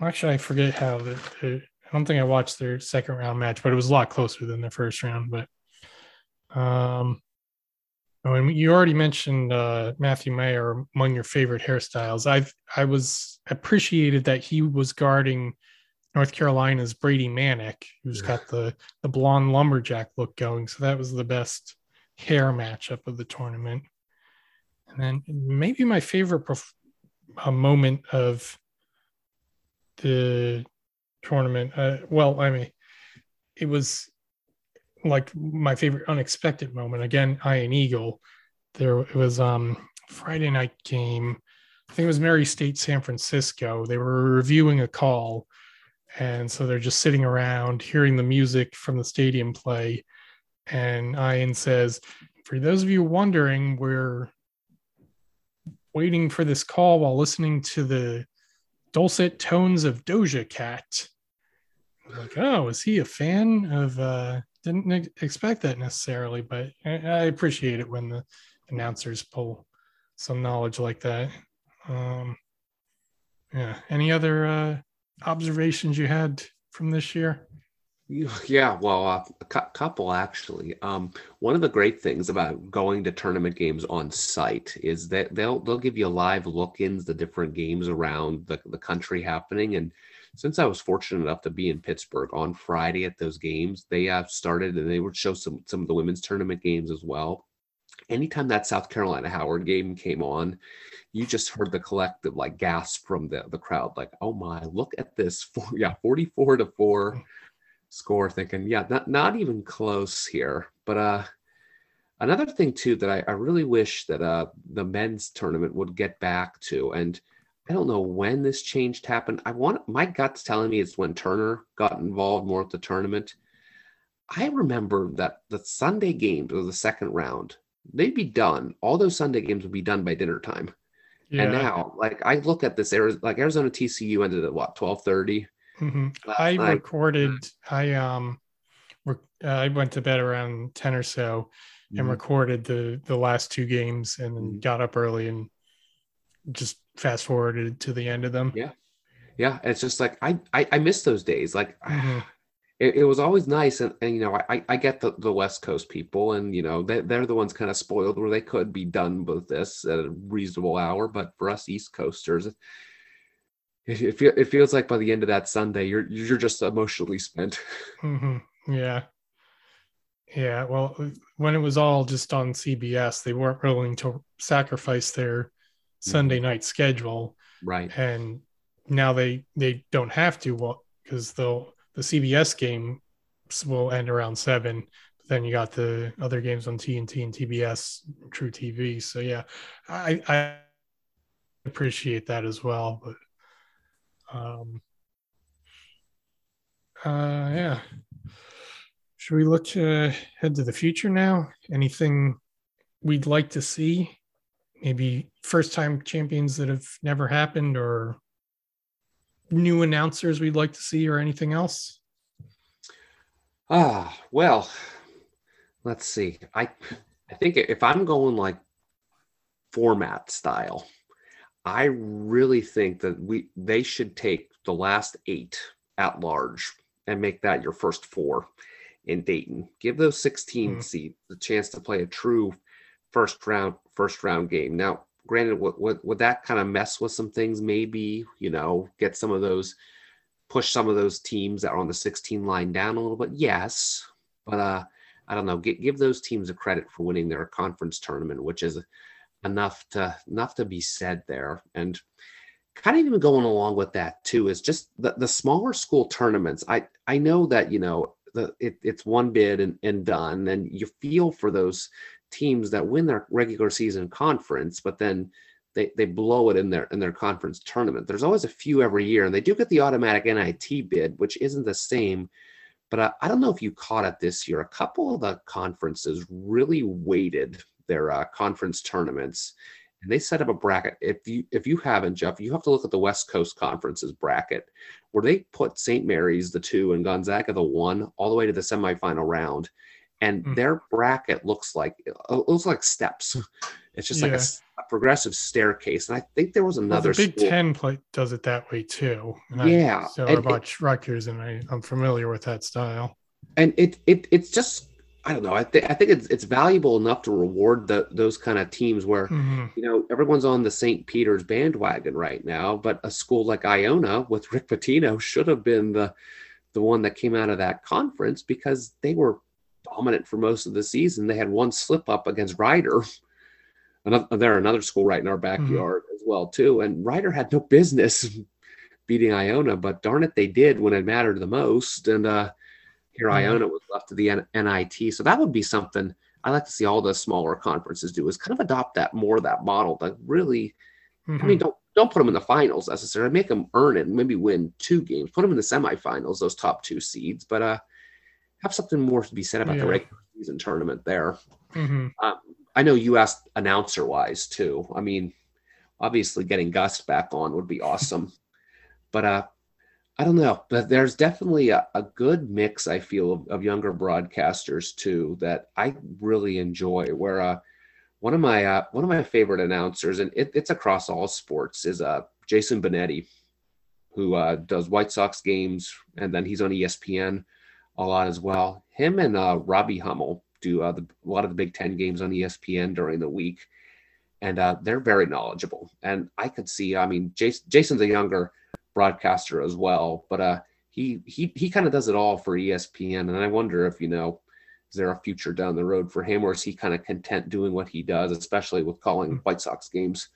actually, I forget how the, the I don't think I watched their second round match, but it was a lot closer than their first round. But um, oh, and you already mentioned uh, Matthew Mayer among your favorite hairstyles. I've I was appreciated that he was guarding North Carolina's Brady Manek, who's yeah. got the the blonde lumberjack look going. So that was the best hair matchup of the tournament. And then maybe my favorite prof- uh, moment of the tournament. Uh, well, I mean, it was like my favorite unexpected moment. Again, Ian Eagle. There it was um Friday night game. I think it was Murray State San Francisco. They were reviewing a call and so they're just sitting around hearing the music from the stadium play. And Ian says, For those of you wondering, we're waiting for this call while listening to the dulcet tones of Doja Cat. like, oh, is he a fan of? Uh, didn't expect that necessarily, but I, appreciate it when the announcers pull some knowledge like that. Um, yeah. Any other uh, observations you had from this year? Yeah, well, uh, a cu- couple actually. Um, one of the great things about going to tournament games on site is that they'll they'll give you live look-ins the different games around the, the country happening. And since I was fortunate enough to be in Pittsburgh on Friday at those games, they have started and they would show some some of the women's tournament games as well anytime that South Carolina Howard game came on, you just heard the collective like gasp from the, the crowd, like, oh my, look at this. Four, yeah, 44 to 4 score, thinking, yeah, not not even close here. But uh another thing too that I, I really wish that uh the men's tournament would get back to, and I don't know when this change happened. I want my gut's telling me it's when Turner got involved more with the tournament. I remember that the Sunday games of the second round they'd be done. All those Sunday games would be done by dinner time. Yeah. And now, like I look at this, like Arizona TCU ended at what twelve thirty. Mm-hmm. I night. recorded. I um, rec- uh, I went to bed around ten or so, and mm-hmm. recorded the the last two games, and mm-hmm. got up early and just fast forwarded to the end of them. Yeah, yeah. It's just like I I, I miss those days. Like mm-hmm it, it was always nice and, and you know I, I get the, the west coast people and you know they, they're the ones kind of spoiled where they could be done with this at a reasonable hour but for us east coasters it, it, it feels like by the end of that sunday you're you're just emotionally spent mm-hmm. yeah yeah well when it was all just on cbs they weren't willing to sacrifice their sunday mm-hmm. night schedule right and now they they don't have to well because they'll the CBS game will end around seven. But then you got the other games on TNT and TBS, truTV. So yeah, I, I appreciate that as well. But um, uh, yeah. Should we look uh, ahead to the future now? Anything we'd like to see? Maybe first time champions that have never happened or new announcers we'd like to see or anything else? Ah, well, let's see. I I think if I'm going like format style, I really think that we they should take the last eight at large and make that your first four in Dayton. Give those 16 mm. seeds the chance to play a true first round first round game. Now, granted, would, would, would that kind of mess with some things? Maybe, you know, get some of those, push some of those teams that are on the 16 line down a little bit. Yes. But uh, I don't know, give, give those teams a credit for winning their conference tournament, which is enough to enough to be said there. And kind of even going along with that too is just the, the smaller school tournaments. I I know that you know the it, it's one bid and, and done, and you feel for those teams that win their regular season conference, but then they, they blow it in their in their conference tournament. There's always a few every year, and they do get the automatic NIT bid, which isn't the same. But I, I don't know if you caught it this year. A couple of the conferences really weighted their uh, conference tournaments, and they set up a bracket. If you if you haven't, Jeff, you have to look at the West Coast Conference's bracket, where they put St. Mary's the two and Gonzaga the one all the way to the semifinal round, and mm. their bracket looks like it looks like steps. It's just yeah. like a, a, progressive staircase, and I think there was another. Well, the Big school. Ten play, does it that way too. And yeah, I, so and, about Rutgers, and I, I'm familiar with that style. And it it it's just I don't know. I think I think it's it's valuable enough to reward the, those kind of teams where mm-hmm. you know everyone's on the St. Peter's bandwagon right now, but a school like Iona with Rick Pitino should have been the the one that came out of that conference because they were dominant for most of the season. They had one slip up against Rider. Another, they're another school right in our mm-hmm. backyard mm-hmm. as well too, and Rider had no business beating Iona, but darn it, they did when it mattered the most. And uh, here Iona was left to the NIT. So that would be something I like to see all the smaller conferences do is kind of adopt that more that model that really. Mm-hmm. I mean, don't don't put them in the finals necessarily. Make them earn it and maybe win two games. Put them in the semifinals, those top two seeds. But uh, have something more to be said about yeah. the regular season tournament there. Mm-hmm. Um, I know you asked announcer wise too. I mean, obviously getting Gus back on would be awesome. but uh, I don't know, but there's definitely a, a good mix, I feel, of, of, younger broadcasters too that I really enjoy. Where uh, one of my uh, one of my favorite announcers, and it, it's across all sports, is uh, Jason Benetti, who uh, does White Sox games, and then he's on ESPN a lot as well. Him and uh, Robbie Hummel do uh, the, a lot of the Big Ten games on ESPN during the week, and uh, they're very knowledgeable. And I could see, I mean, Jason, Jason's a younger broadcaster as well. But uh, he he he kind of does it all for ESPN, and I wonder if you know is there a future down the road for him, or is he kind of content doing what he does, especially with calling hmm. White Sox games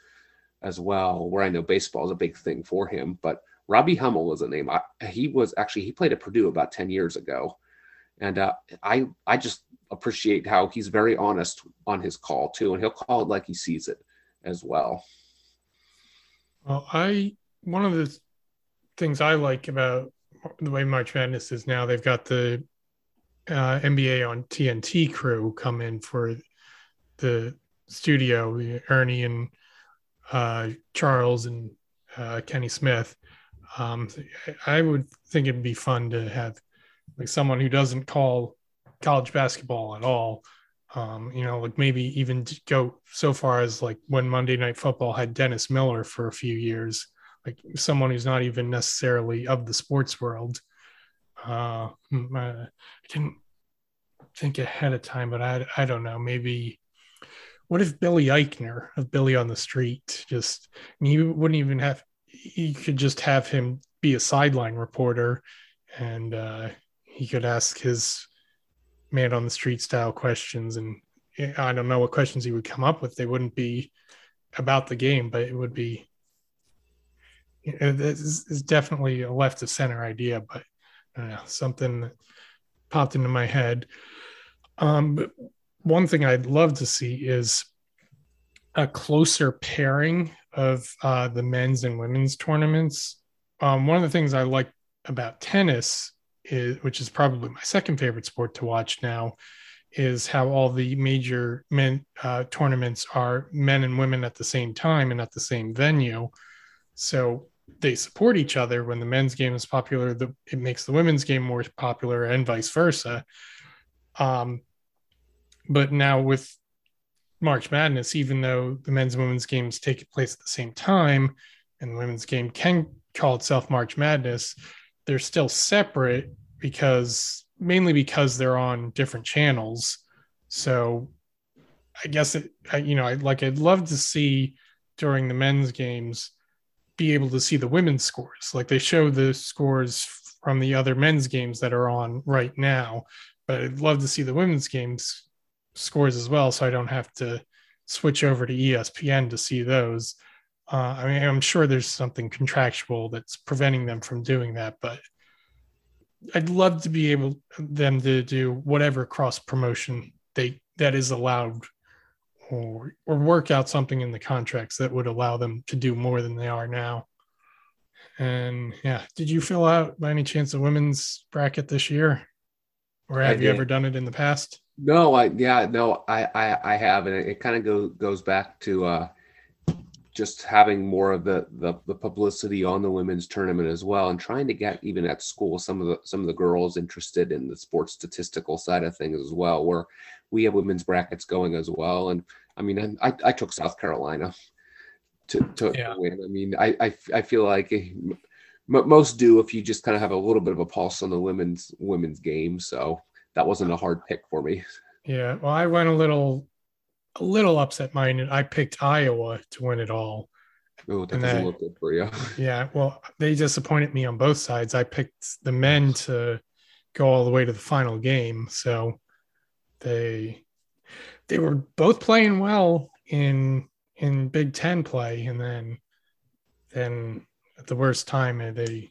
as well, where I know baseball is a big thing for him. But Robbie Hummel was a name. I, he was actually he played at Purdue about ten years ago, and uh, I I just appreciate how he's very honest on his call too, and he'll call it like he sees it as well. Well, I one of the things I like about the way March Madness is now, they've got the uh, NBA on TNT crew come in for the studio, Ernie and uh, Charles and uh, Kenny Smith. Um, I would think it'd be fun to have like someone who doesn't call college basketball at all. Um, you know, like maybe even go so far as like when Monday Night Football had Dennis Miller for a few years like someone who's not even necessarily of the sports world. Uh, hmm, I didn't think ahead of time, but I, I don't know. Maybe what if Billy Eichner of Billy on the Street just, I mean, you wouldn't even have, you could just have him be a sideline reporter and uh, he could ask his man on the street style questions. And I don't know what questions he would come up with. They wouldn't be about the game, but it would be this is definitely a left of center idea, but know, something popped into my head. Um, one thing I'd love to see is a closer pairing of uh, the men's and women's tournaments. Um, one of the things I like about tennis is, which is probably my second favorite sport to watch now, is how all the major men uh, tournaments are men and women at the same time and at the same venue. So they support each other. When the men's game is popular, the, it makes the women's game more popular, and vice versa. Um, but now with March Madness, even though the men's and women's games take place at the same time, and the women's game can call itself March Madness, they're still separate because mainly because they're on different channels. So I guess it, you know, I like I'd love to see during the men's games be able to see the women's scores. Like they show the scores from the other men's games that are on right now, but I'd love to see the women's games scores as well, so I don't have to switch over to ESPN to see those. Uh, I mean, I'm sure there's something contractual that's preventing them from doing that, but I'd love to be able them to do whatever cross promotion they that is allowed or or work out something in the contracts that would allow them to do more than they are now. And yeah, did you fill out by any chance the women's bracket this year? Or have you ever done it in the past? No, I yeah, no, I I, I have, and it, it kind of go, goes back to uh, just having more of the, the the publicity on the women's tournament as well, and trying to get even at school some of the some of the girls interested in the sports statistical side of things as well, where we have women's brackets going as well. And I mean, I I took South Carolina to to yeah. win. I mean, I, I I feel like most do if you just kind of have a little bit of a pulse on the women's women's game. So that wasn't a hard pick for me. Yeah, well, I went a little a little upset minded. I picked Iowa to win it all. Oh, that and doesn't look good for you. Yeah, well, they disappointed me on both sides. I picked the men to go all the way to the final game, so they they were both playing well in in Big Ten play, and then then at the worst time eh, they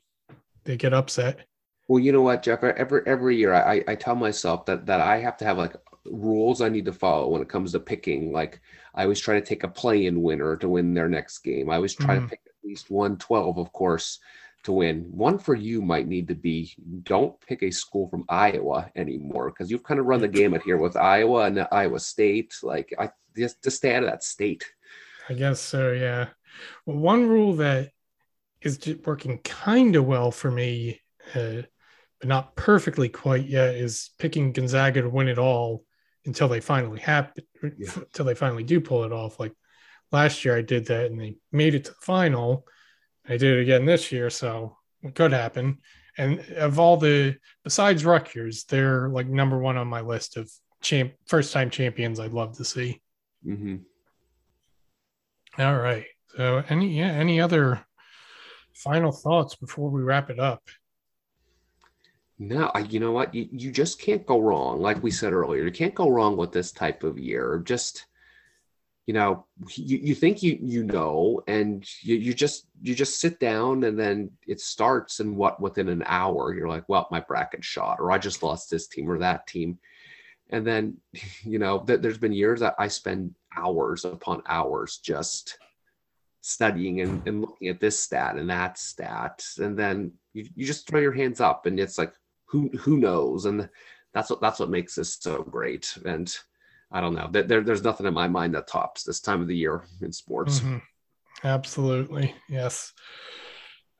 they get upset. Well, you know what, Jeff? Every every year, I I tell myself that that I have to have like rules I need to follow when it comes to picking. Like I always try to take a play-in winner to win their next game. I always try mm-hmm. to pick at least one 12, of course, to win. One for you might need to be don't pick a school from Iowa anymore because you've kind of run the gamut here with Iowa and Iowa State. Like I just to stay out of that state. I guess so. Yeah. Well, one rule that is working kind of well for me, uh, but not perfectly quite yet, is picking Gonzaga to win it all until they finally happen, yeah. until they finally do pull it off. Like last year, I did that and they made it to the final. I did it again this year, so it could happen. And of all the, besides Rutgers, they're like number one on my list of champ first time champions I'd love to see. Mm-hmm. All right. So any yeah, any other final thoughts before we wrap it up? No, I, you know what? You, you just can't go wrong. Like we said earlier, you can't go wrong with this type of year. Just, you know, you, you think you you know, and you, you just you just sit down and then it starts and what within an hour you're like, well, my bracket shot, or I just lost this team or that team. And then, you know, th- there's been years that I spend hours upon hours just studying and, and looking at this stat and that stat. And then you, you just throw your hands up and it's like, who who knows? And that's what that's what makes this so great. And I don't know. There, there's nothing in my mind that tops this time of the year in sports. Mm-hmm. Absolutely. Yes.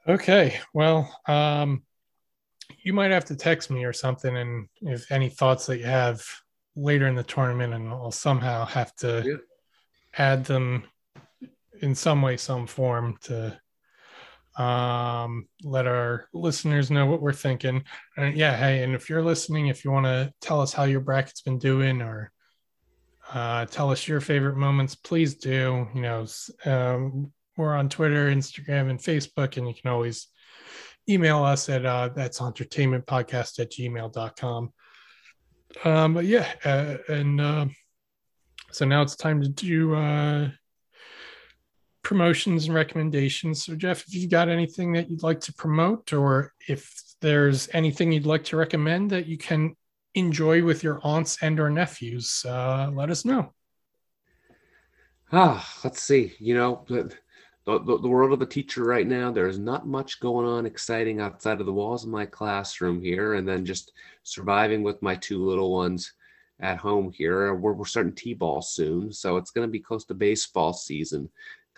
Okay. Well, um, you might have to text me or something and if any thoughts that you have later in the tournament and I'll somehow have to yeah. add them in some way, some form to um, let our listeners know what we're thinking. And yeah, hey, and if you're listening, if you want to tell us how your bracket's been doing or uh, tell us your favorite moments, please do. You know, um, we're on Twitter, Instagram, and Facebook, and you can always email us at uh, that's auntertainmentpodcast at gmail.com. Um, but yeah, uh, and uh, so now it's time to do uh, promotions and recommendations. So, Jeff, if you've got anything that you'd like to promote, or if there's anything you'd like to recommend that you can enjoy with your aunts and or nephews, uh, let us know. Ah, let's see. You know, the, the, the world of a teacher right now, there's not much going on exciting outside of the walls of my classroom here, and then just surviving with my two little ones at home here. We're, we're starting t-ball soon, so it's going to be close to baseball season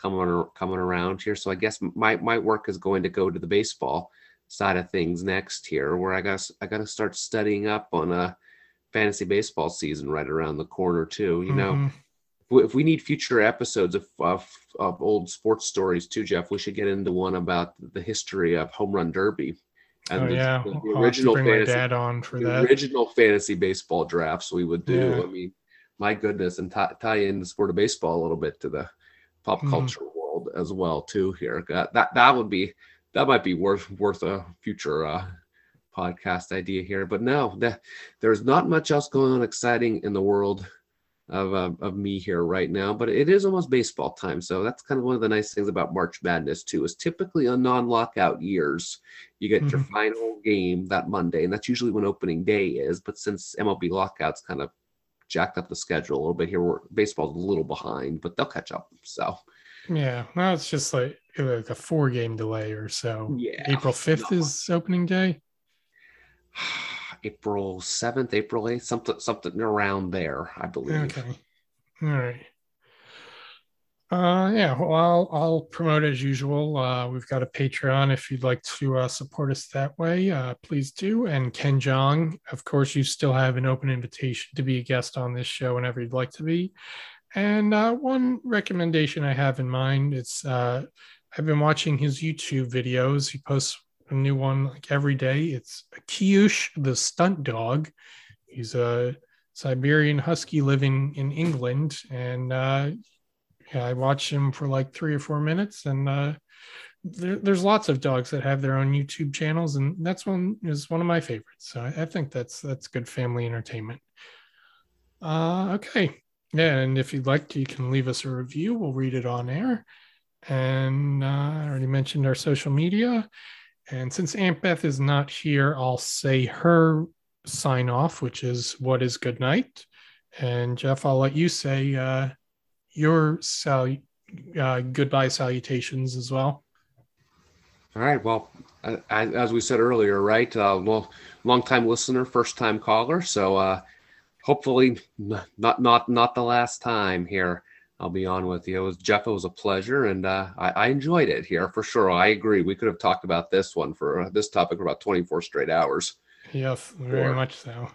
coming coming around here. So I guess my my work is going to go to the baseball side of things next here, where I guess I got to start studying up on a fantasy baseball season right around the corner too. You know, mm-hmm. if we need future episodes of, of, of old sports stories too, Jeff, we should get into one about the history of home run derby. And oh, the, yeah. the, the original fantasy, dad on for that. original fantasy baseball drafts we would do. Yeah. I mean, my goodness, and t- tie in the sport of baseball a little bit to the pop mm. culture world as well too. Here, that that, that would be that might be worth worth a future uh, podcast idea here. But no, the, there's not much else going on exciting in the world of, uh, of me here right now, but it is almost baseball time. So that's kind of one of the nice things about March Madness too, is typically on non-lockout years, you get mm-hmm. your final game that Monday, and that's usually when opening day is. But since MLB lockouts kind of jacked up the schedule a little bit here, where baseball's a little behind, but they'll catch up. So yeah, well, it's just like like a four game delay or so. Yeah, April fifth is opening day. April 7th, April 8th, something something around there, I believe. Okay. All right. Uh, yeah, well, I'll, I'll promote as usual. Uh, we've got a Patreon. If you'd like to uh, support us that way, uh, please do. And Ken Jeong, of course, you still have an open invitation to be a guest on this show whenever you'd like to be. And uh, one recommendation I have in mind is uh, I've been watching his YouTube videos. He posts a new one like every day. It's Kiyush the stunt dog. He's a Siberian Husky living in England, and uh, yeah, I watch him for like three or four minutes, and uh, there, there's lots of dogs that have their own YouTube channels, and that's one is one of my favorites. So I, I think that's that's good family entertainment. Uh, okay, yeah, and if you'd like to, you can leave us a review. We'll read it on air. And uh, I already mentioned our social media. And since Aunt Beth is not here, I'll say her sign off, which is what is good night. And Jeff, I'll let you say uh, your sal- uh, goodbye salutations as well. All right. Well, as we said earlier, right? Uh, well, long time listener, first time caller. So uh, hopefully, not not not the last time here. I'll be on with you. It was Jeff. It was a pleasure, and uh, I, I, enjoyed it here for sure. I agree. We could have talked about this one for uh, this topic for about 24 straight hours. Yes, very or, much so.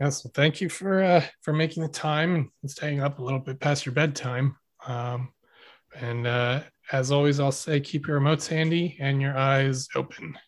Yes, well, thank you for uh, for making the time and staying up a little bit past your bedtime. Um, and uh, as always, I'll say keep your remotes handy and your eyes open.